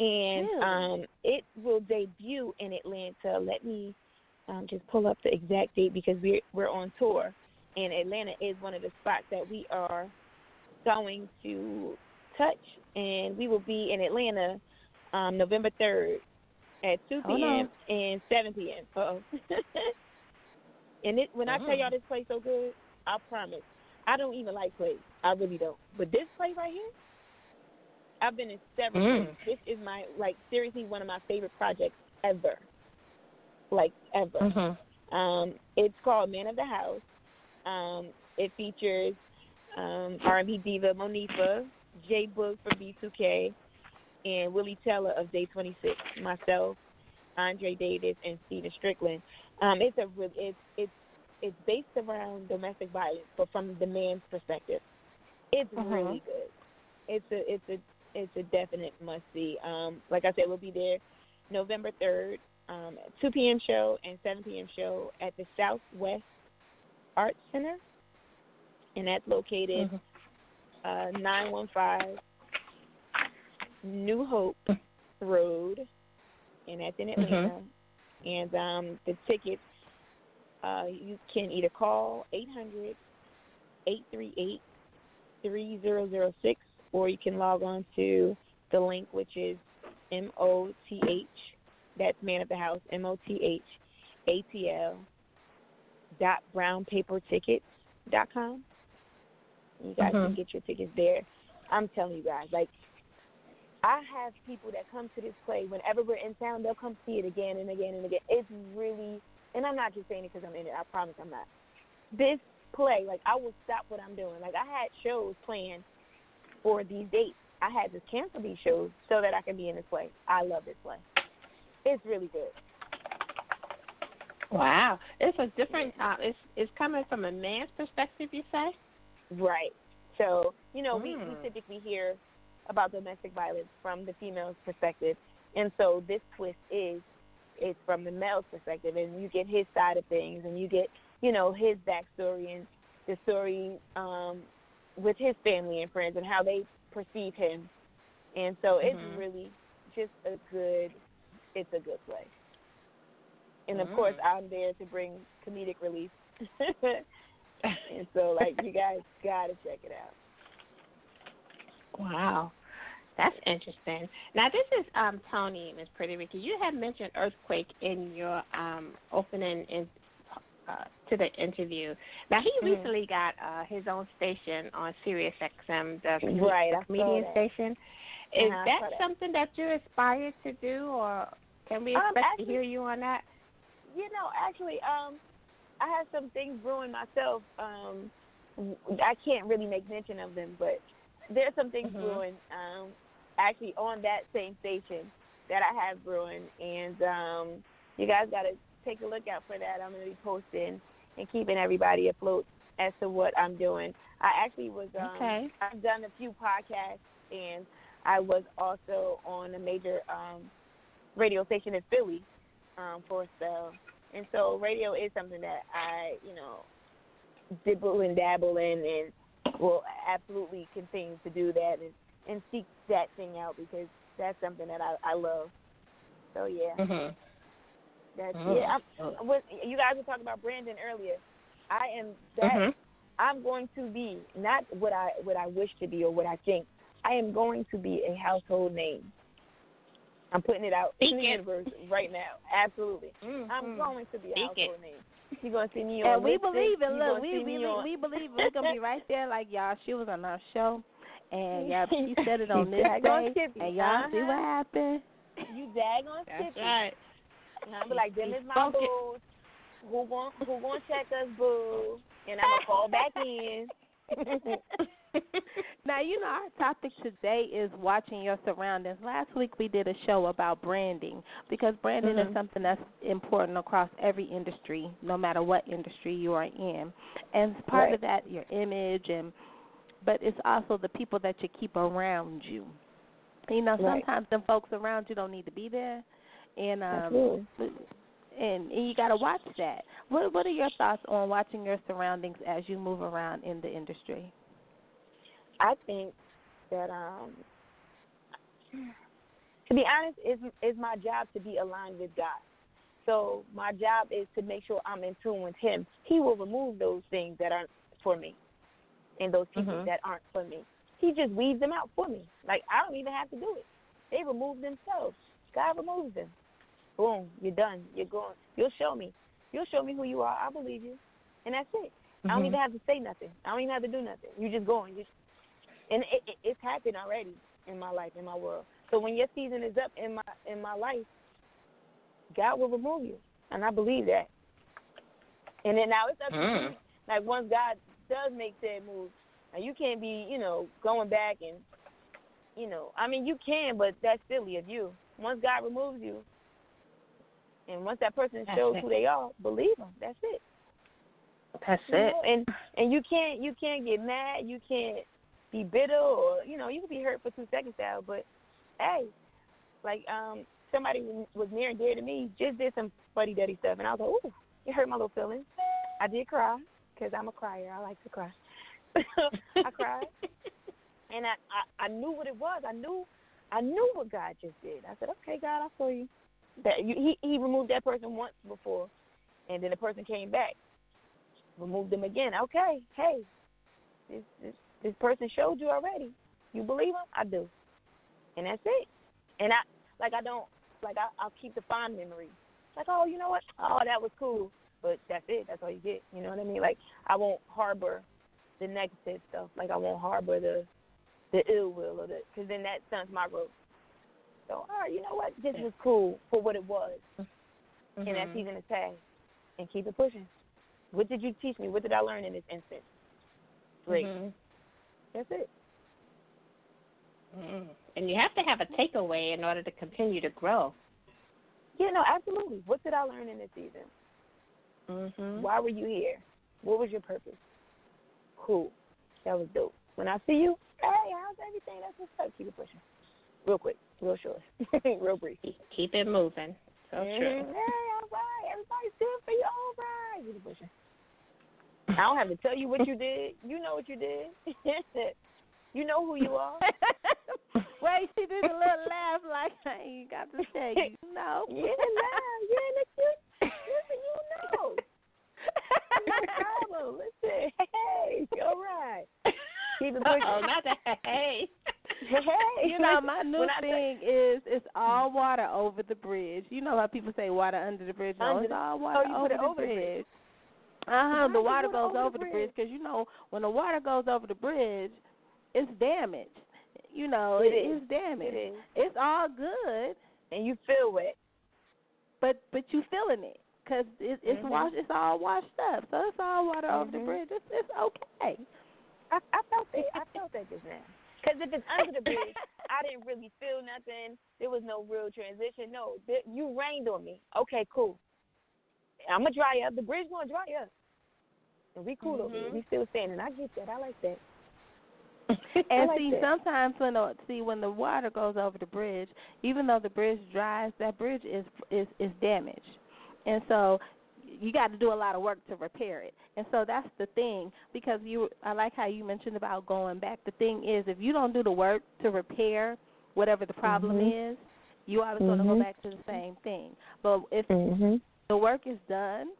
and Really? um, it will debut in Atlanta. Let me um, just pull up the exact date because we're we're on tour, and Atlanta is one of the spots that we are going to touch, and we will be in Atlanta um, November third at 2 Hold p.m. and 7 p.m. Uh-oh. and it, when I tell y'all this play so good, I promise. I don't even like plays. I really don't. But this play right here, I've been in several. Mm. This is my like seriously one of my favorite projects ever. Like ever. Mhm. Um, it's called Man of the House. Um, it features um, R&B diva Monifah, J Boog from B2K, and Willie Taylor of Day 26. Myself, Andre Davis, and Steven Strickland. Um, it's a real it's it's it's based around domestic violence, but from the man's perspective. It's Mhm. really good. It's a it's a it's a definite must see. Um, like I said, we'll be there November third, um, 2 p.m. show and 7 p.m. show at the Southwest Arts Center, and that's located Mhm. uh, 915 New Hope Road, and that's in Atlanta. And um, the tickets, uh, you can either call 800 838 3006, or you can log on to the link, which is M O T H, that's man of the house, M O T H A T L dot brownpapertickets dot com. You guys can Mhm. get your tickets there. I'm telling you guys, like I have people that come to this play whenever we're in town. They'll come see it again and again and again. It's really, and I'm not just saying it because I'm in it. I promise I'm not. This play, like I will stop what I'm doing. Like I had shows planned for these dates, I had to cancel these shows so that I can be in this play. I love this play. It's really good. Wow, it's a different. Uh, it's it's coming from a man's perspective. You say? Right. So you know, we, we Mm. typically hear about domestic violence from the female's perspective, and so this twist is it's from the male's perspective, and you get his side of things, and you get you know his backstory and the story um, with his family and friends and how they perceive him, and so Mhm. it's really just a good. It's a good play. And of course, Mm. I'm there to bring comedic relief. and so, like, you guys gotta check it out. Wow, that's interesting. Now this is um Toni, Miss Pretty Ricki. You had mentioned earthquake in your um opening in, uh, to the interview. Now he Mhm. recently got uh, his own station on Sirius XM, the, Right, the comedian station. Is Uh-huh, that something that you're aspired to do, or can we Um, expect actually- to hear you on that? You know, actually, um, I have some things brewing myself. Um, I can't really make mention of them, but there's some things Mhm. brewing. Um, actually, on that same station that I have brewing, and um, you guys got to take a look out for that. I'm going to be posting and keeping everybody afloat as to what I'm doing. I actually was. Um, Okay. I've done a few podcasts, and I was also on a major um, radio station in Philly um, for a spell. And so radio is something that I, you know, dibble and dabble in and will absolutely continue to do that and, and seek that thing out because that's something that I, I love. So yeah, Mm-hmm. that's Mm. yeah. I'm, what, you guys were talking about branding earlier. I am that Mhm. I'm going to be not what I what I wish to be or what I think. I am going to be a household name. I'm putting it out Speak in the it. universe right now. Absolutely. I'm Mhm. going to be a Speak it. household name. You're gonna see me on And we believe it. you Look, we see we me we, on- we believe we're gonna be right there. Like y'all, she was on our show, and yeah, she said it on this Daggone day, Tippy. and y'all see Uh-huh. what happened. You daggone That's right. And I'm be like, them He is my spoke it. boos. Who gon' who gonna check us, boo? And I'm gonna call back in. now you know our topic today is watching your surroundings. Last week we did a show about branding because branding Mhm. is something that's important across every industry, no matter what industry you are in. And part Right. of that your image and but it's also the people that you keep around you. You know, Right. sometimes the folks around you don't need to be there. And um and, and you got to watch that. What what are your thoughts on watching your surroundings as you move around in the industry? I think that um to be honest, it's it's my job to be aligned with God. So my job is to make sure I'm in tune with Him. He will remove those things that aren't for me, and those people Mhm. that aren't for me. He just weeds them out for me. Like I don't even have to do it. They remove themselves. God removes them. Boom, you're done. You're going. You'll show me. You'll show me who you are. I believe you, and that's it. I don't Mhm. even have to say nothing. I don't even have to do nothing. You're just going. You and it, it, it's happened already in my life, in my world. So when your season is up in my in my life, God will remove you, and I believe that. And then now it's up to Mm. you. Like once God does make that move, you can't be, you know, going back and, you know, I mean you can, but that's silly of you. Once God removes you, and once that person shows who they are, believe them. That's it. That's You it. know, and and you can't you can't get mad. You can't be bitter or you know you can be hurt for two seconds out. But hey, like um somebody was near and dear to me just did some fuddy duddy stuff, and I was like, ooh, it hurt my little feelings. I did cry because I'm a crier. I like to cry. I cried, and I, I I knew what it was. I knew I knew what God just did. I said, okay, God, I saw you. That you, he he removed that person once before, and then the person came back remove them again. Okay, hey, this this this person showed you already. You believe him? I do, and that's it. And I like I don't like I I'll keep the fond memories. Like oh you know what? Oh that was cool, but that's it. That's all you get. You know what I mean? Like I won't harbor the negative stuff. Like I won't harbor the the ill will or the because then that stunts my growth. So all right, you know what? This was cool for what it was, and that's Mhm. season is past, and keep it pushing. What did you teach me? What did I learn in this instance? Great. Mhm. That's it. Mm. And you have to have a takeaway in order to continue to grow. Yeah, no, absolutely. What did I learn in this season? Mhm. Why were you here? What was your purpose? Cool. That was dope. When I see you, hey, how's everything? That's what's up. Keep it pushing. Real quick, real short, real brief. Keep, it moving. So Mhm. true. Hey, all right. Everybody's good for you. All right. Keep it pushing. I don't have to tell you what you did. You know what you did. you know who you are. Wait, she did a little laugh like I ain't got to tell you. No. Yeah, nah, yeah, you, listen, you know. No problem. Listen, hey, all right. Keep it pushing. Oh, not that. Hey. Hey, You know, my new say- thing is it's all water over the bridge. You know how people say water under the bridge? No, it's all oh, water you over, put it the over the bridge. Uh huh. The water goes over over the bridge because you know when the water goes over the bridge, it's damaged. You know, It it is. is damaged. It is. It's all good, And you feel wet. but but you feeling it because it, it's Mhm. washed. It's all washed up, so it's all water over the Mhm. bridge. It's it's okay. I, I felt that. I felt that just now. Because if it's under the bridge, I didn't really feel nothing. There was no real transition. No, you rained on me. Okay, cool. I'm gonna dry up. The bridge gonna dry up. And we cool over here. Mhm. We still standing. I get that. I like that. And like see, that. sometimes when the see when the water goes over the bridge, even though the bridge dries, that bridge is is is damaged, and so you got to do a lot of work to repair it. And so that's the thing because you I like how you mentioned about going back. The thing is, if you don't do the work to repair whatever the problem Mhm. is, you always going to go back to the same thing. But if Mhm. the work is done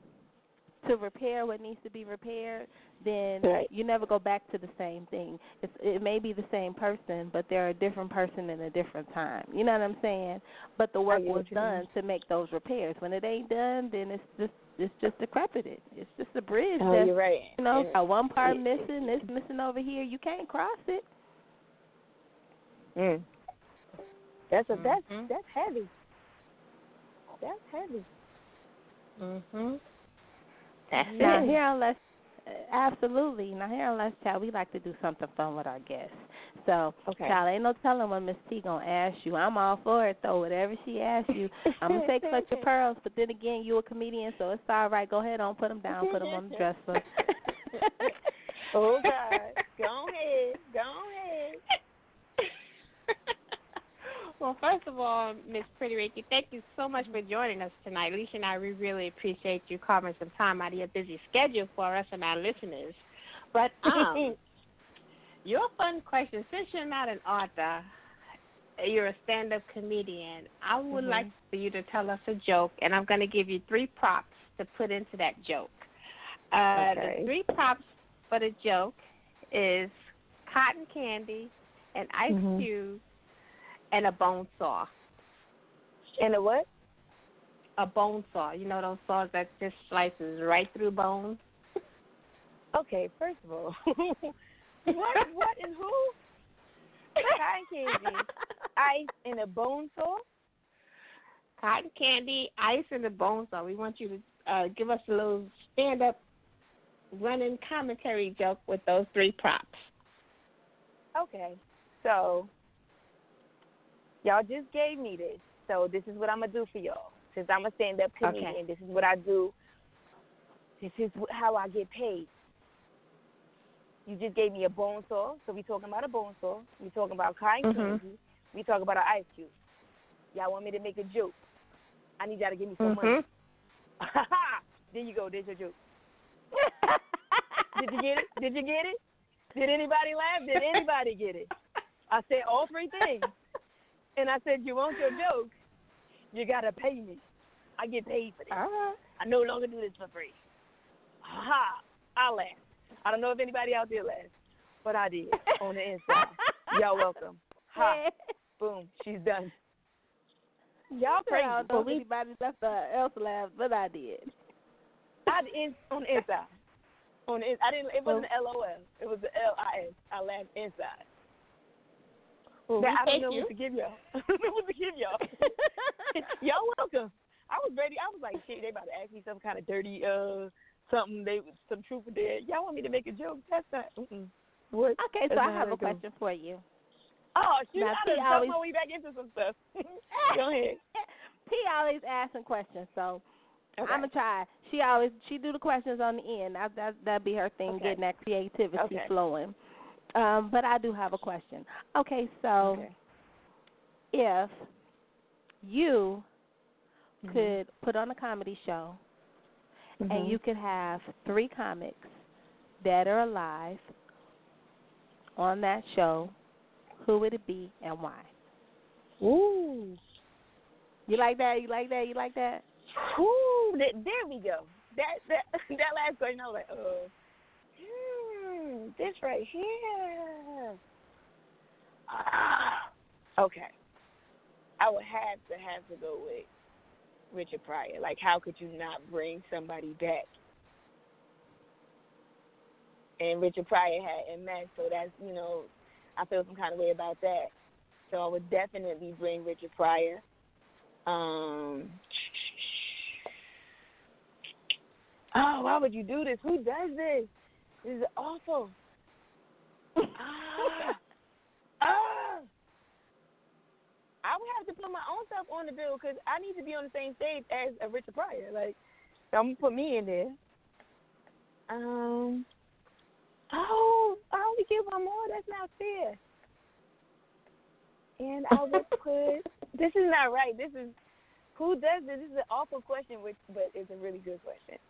to repair what needs to be repaired, then Right. you never go back to the same thing. It's, it may be the same person, but they're a different person in a different time. You know what I'm saying? But the work was you mean. done to make those repairs. When it ain't done, then it's just it's just decrepit. It's just a bridge. Oh, that's, you're right. You know, got one part missing. It's missing over here. You can't cross it. Mm. That's a that's Mhm. that's heavy. That's heavy. Mhm. That's Now it. here on Let's uh, absolutely. Now here on Let's Chat, we like to do something fun with our guests. So, Okay. child, ain't no telling what Miss T gonna ask you. I'm all for it though. Whatever she asks you, I'm gonna say clutch your pearls. But then again, you a comedian, so it's all right. Go ahead on, put them down, put them on the dresser. Oh God. Go ahead. Go ahead. Well, first of all, Miss Pretty Ricki, thank you so much for joining us tonight. Alicia and I, we really appreciate you carving some time out of your busy schedule for us and our listeners. But um, your fun question, since you're not an author, you're a stand-up comedian. I would Mhm. like for you to tell us a joke, and I'm going to give you three props to put into that joke. Uh, Okay. The three props for the joke is cotton candy, an ice Mhm. cube, and a bone saw. And a what? A bone saw. You know those saws that just slices right through bone. Okay, first of all, what what and who? Cotton candy, ice, and a bone saw. Cotton candy, ice, and a bone saw. We want you to uh, give us a little stand-up, running commentary joke with those three props. Okay, so y'all just gave me this, so this is what I'm gonna do for y'all. Since I'm a stand-up comedian, Okay. this is what I do. This is how I get paid. You just gave me a bone saw, so we talking about a bone saw. We talking about cotton Mhm. candy. We talking about an ice cube. Y'all want me to make a joke? I need y'all to give me some money. Mhm. there you go. There's your joke. Did you get it? Did you get it? Did anybody laugh? Did anybody get it? I said all three things. And I said, you want your joke? You got to pay me. I get paid for this. Right. Uh-huh. I no longer do this for free. Ha! I laughed. I don't know if anybody out there laughed, but I did on the inside. Y'all welcome. Ha! Boom. She's done. Y'all I don't know anybody left else laughed, but I did. I did on the inside. On the, I didn't. It wasn't oh. LOL. It was the L I S. I laughed inside. Well, That- we I don't know you. what to give y'all. I don't know what to give y'all. y'all welcome. I was ready. I was like, shit, they about to ask me some kind of dirty, uh, something. They some truth or dare. Y'all want me to make a joke? That's not. Mm-mm. What? Okay, so That's I have a question for you. Oh, shoot, Now, I T done always- my way back into some stuff. Go ahead. T always asking questions, so Okay. I'm gonna try. She always she do the questions on the end. That that that be her thing, Okay. getting that creativity Okay. flowing. Um, but I do have a question. Okay, so Okay. if you Mhm. could put on a comedy show and Mhm. you could have three comics dead or alive on that show, who would it be and why? Ooh. You like that? You like that? You like that? Ooh, there we go. That that that last question, I was like, oh, this right here. Ah, okay. I would have to have to go with Richard Pryor. Like, how could you not bring somebody back? And Richard Pryor had MS, so that's you know, I feel some kind of way about that. So I would definitely bring Richard Pryor. Um, oh, why would you do this? Who does this? This is awful. ah, ah. I would have to put my own self on the bill because I need to be on the same stage as a Richard Pryor. Like, so I'm gonna put me in there. Um. Oh, I only get one more. That's not fair. And I would put. this is not right. This is who does this? This is an awful question, which but it's a really good question.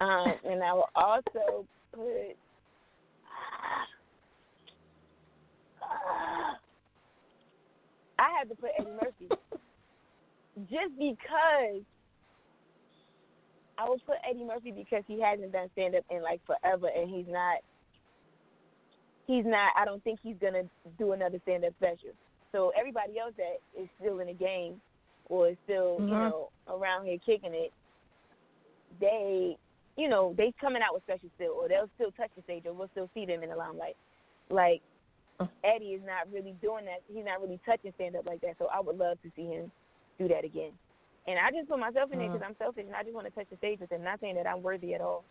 Um, and I will also put. I had to put Eddie Murphy just because. I would put Eddie Murphy because he hasn't done stand up in like forever, and he's not. He's not. I don't think he's gonna do another stand up special. So everybody else that is still in the game or is still, you Mhm. know, around here kicking it, they, you know, they coming out with special still, or they'll still touch the stage, or we'll still see them in the limelight. Like Eddie is not really doing that. He's not really touching stand up like that. So I would love to see him do that again. And I just put myself in there mm. because I'm selfish and I just want to touch the stage with him. Not saying that I'm worthy at all.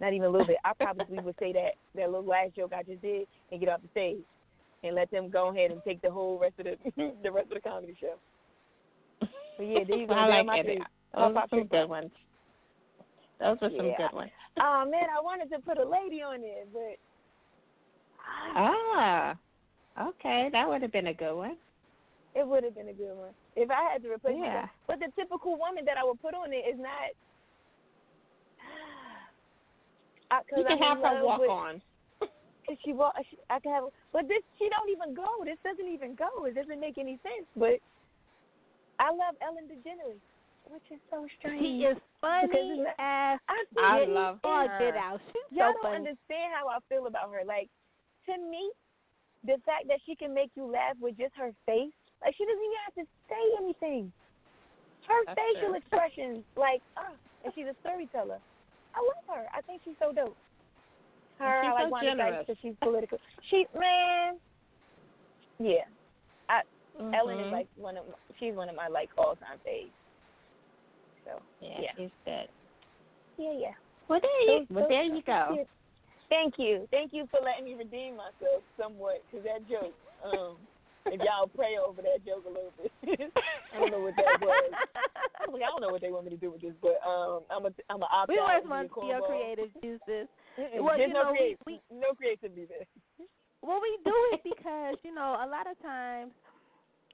Not even a little bit. I probably would say that that little last joke I just did and get off the stage and let them go ahead and take the whole rest of the the rest of the comedy show. But yeah, there you go. I They're like my it. three. Those are some good ones. Those are some Yeah. good ones. Oh man, I wanted to put a lady on it, but Ah, okay, that would have been a good one. it would have been a good one if I had to replace Yeah. myself. But the typical woman that I would put on it is not. I, You can have her walk with, on. Cause she walk, she, I can have, but this she don't even go. This doesn't even go. It doesn't make any sense. But I love Ellen DeGeneres, which is so strange. She is funny Because it's as I, I love all her. get out. She's Y'all so don't funny. understand how I feel about her. Like to me, the fact that she can make you laugh with just her face, like she doesn't even have to say anything. Her That's facial true. expressions, like, ah, and she's a storyteller. I love her. I think she's so dope. Her, And she's I like so Wanda Sykes generous. because she's political. She, man, yeah. Ellen is Mhm. like one of, my, she's one of my like all time faves. So yeah, yeah. yeah. Well, there you, Those- well, those- there you go. Thank you. Thank you for letting me redeem myself somewhat because that joke, um, if y'all pray over that joke a little bit. I don't know what that was. I was like, I don't know what they want me to do with this, but um, I'm a, I'm a opt we out. always and want your creative juices. Well, There's you no know, we- creative, we- no creativity there. Well, we do it because you know a lot of times,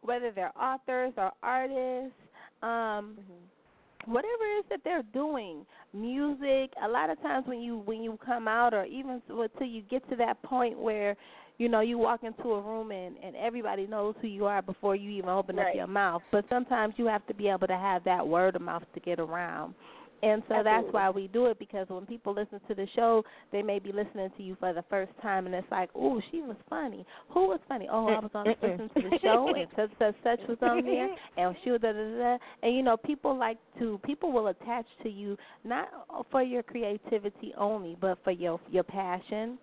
whether they're authors or artists, um, whatever it is that they're doing, music. A lot of times when you when you come out, or even until you get to that point where, you know, you walk into a room and and everybody knows who you are before you even open up your mouth. But sometimes you have to be able to have that word of mouth to get around. And so that's why we do it because when people listen to the show, they may be listening to you for the first time, and it's like, "Oh, she was funny. Who was funny? Oh, I was on listening to the show, and such such such was on there, and she was da da da." And you know, people like to people will attach to you not for your creativity only, but for your your passion,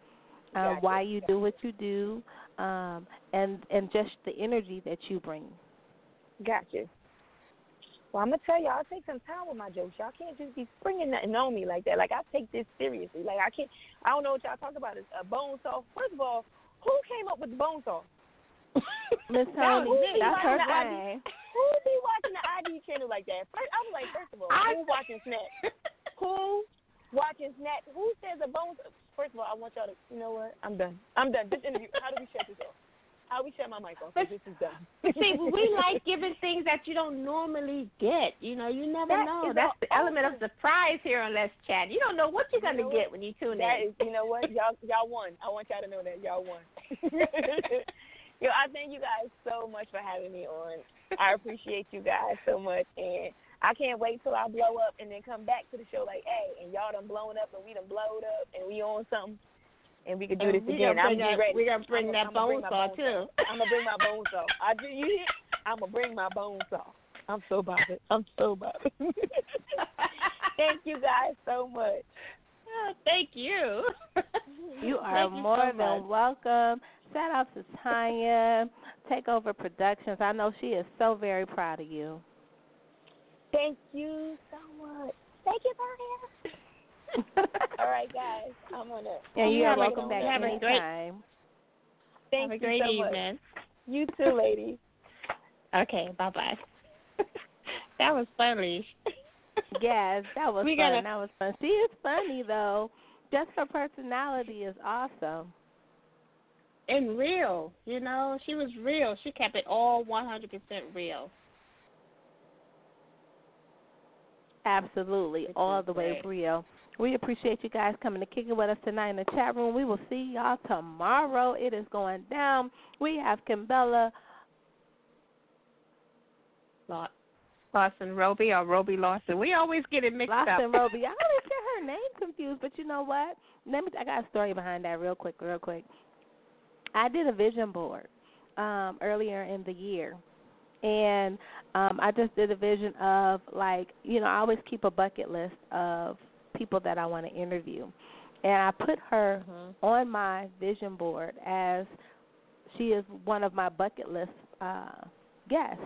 um, why you do what you do, um, and and just the energy that you bring. Gotcha. Well, I'm gonna tell y'all, I take some time with my jokes. Y'all can't just be springing nothing on me like that. Like I take this seriously. Like I can't. I don't know what y'all talk about. Is a bone saw. First of all, who came up with the bone saw? Miss Toni, that's her thing. Who be watching the ID channel like that? First, I was like, first of all, who watching Snap? who watching Snap? Who says a bone? First of all, I want y'all to. You know what? I'm done. I'm done. This interview. How do we shut this off? How we shut my mic But this is done. See, we like giving things that you don't normally get. You know, you never That know. That's the awesome. element of surprise here on Let's Chat. You don't know what you're gonna know get what? when you tune That in. is, you know what? Y'all, y'all won. I want y'all to know that y'all won. Yo, I thank you guys so much for having me on. I appreciate you guys so much, and I can't wait till I blow up and then come back to the show like, hey, and y'all done blown up and we done blowed up and we on something, and we could do this we again. gonna I'm bring that, ready. we gonna bring I'm that I'ma bone saw too. I'm gonna bring my bone saw. I do you hear? I'm gonna bring my bone saw. I'm so bothered. I'm so bothered. Thank you guys so much. Oh, thank you. You are you more so than much. welcome. Shout out to Tanya, Takeover Productions. I know she is so very proud of you. Thank you so much. Thank you, Maria. All right, guys. I'm gonna. Yeah, you You are have a- welcome you back have a great- anytime. Thank Have a you great so much. evening. You too, ladies. Okay, bye bye. that was funny. Yes, that was We fun. gotta- That was fun. She is funny though. Just her personality is awesome. and real. You know, she was real. She kept it all 100% real. Absolutely, Which all the way real. We appreciate you guys coming to kick it with us tonight in the chat room. We will see y'all tomorrow. It is going down. We have Kimberla. Law- Lawson Roby or Roby Lawson. We always get it mixed Lawson up. Lawson Roby. I always get her name confused, but you know what? Let me. I got a story behind that, real quick, real quick. I did a vision board um, earlier in the year, and um, I just did a vision of like you know I always keep a bucket list of people that I want to interview, and I put her Mhm. on my vision board as she is one of my bucket list uh, guests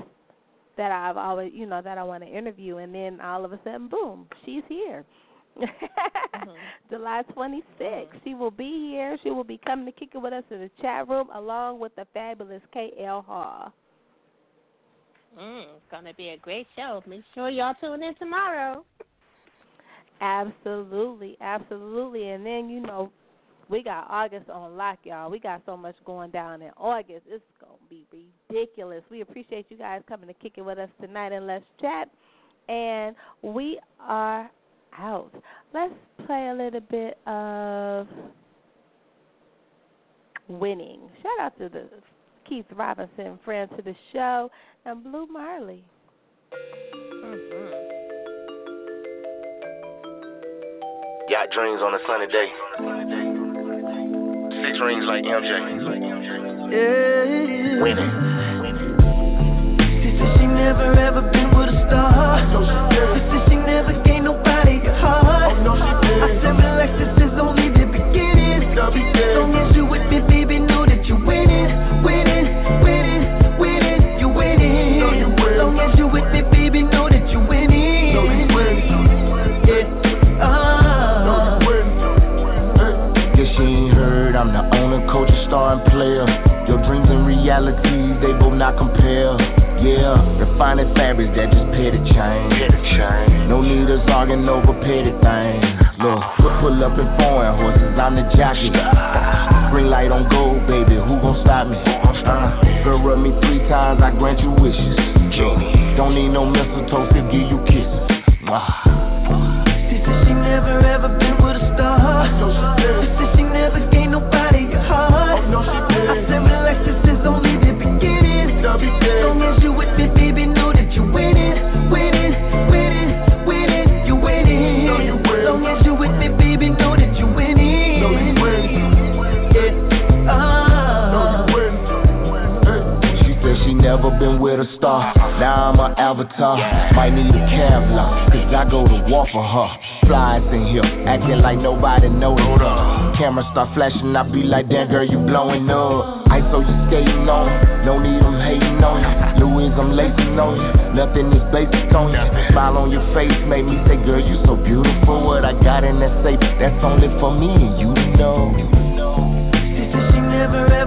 that I've always, you know, that I want to interview, and then all of a sudden, boom, she's here. July 26th, she will be here. She will be coming to kick it with us in the chat room, along with the fabulous KL Hall. Mm, it's gonna be a great show. Make sure y'all tune in tomorrow. Absolutely, absolutely. And then you know, we got August on lock, y'all. We got so much going down in August. It's gonna be ridiculous. We appreciate you guys coming to kick it with us tonight and let's chat. And we are out. Let's play a little bit of winning. Shout out to the Keith Robinson friend to the show and Blue Marley. Mm-hmm. Got dreams on a sunny day. Six rings like MJ. Yeah. Winning. She said she never ever been with a star. She said she never gave nobody a heart. Oh, I said coach, and star and player. Your dreams and realities, they both not compare. Yeah, refining fabrics that just pay the change. No need us arguing over petty things. Look, pull, pull up in foreign horses, I'm the jockey. Green light on gold, baby, who gon' stop me? Uh, girl, rub me three times, I grant you wishes. Look, don't need no mistletoe to give you kisses. Mwah. Star. Now I'm an avatar. Might need a Kevlar, cause I go to war for her. Flies in here, acting like nobody noticed. Camera start flashing, I be like, damn girl, you blowing up. I saw you skating on, no need them hating on you. Louis, I'm lacing on you. Nothing is basic on you. Smile on your face made me say, girl, you so beautiful. What I got in that safe, that's only for me and you know. She said she never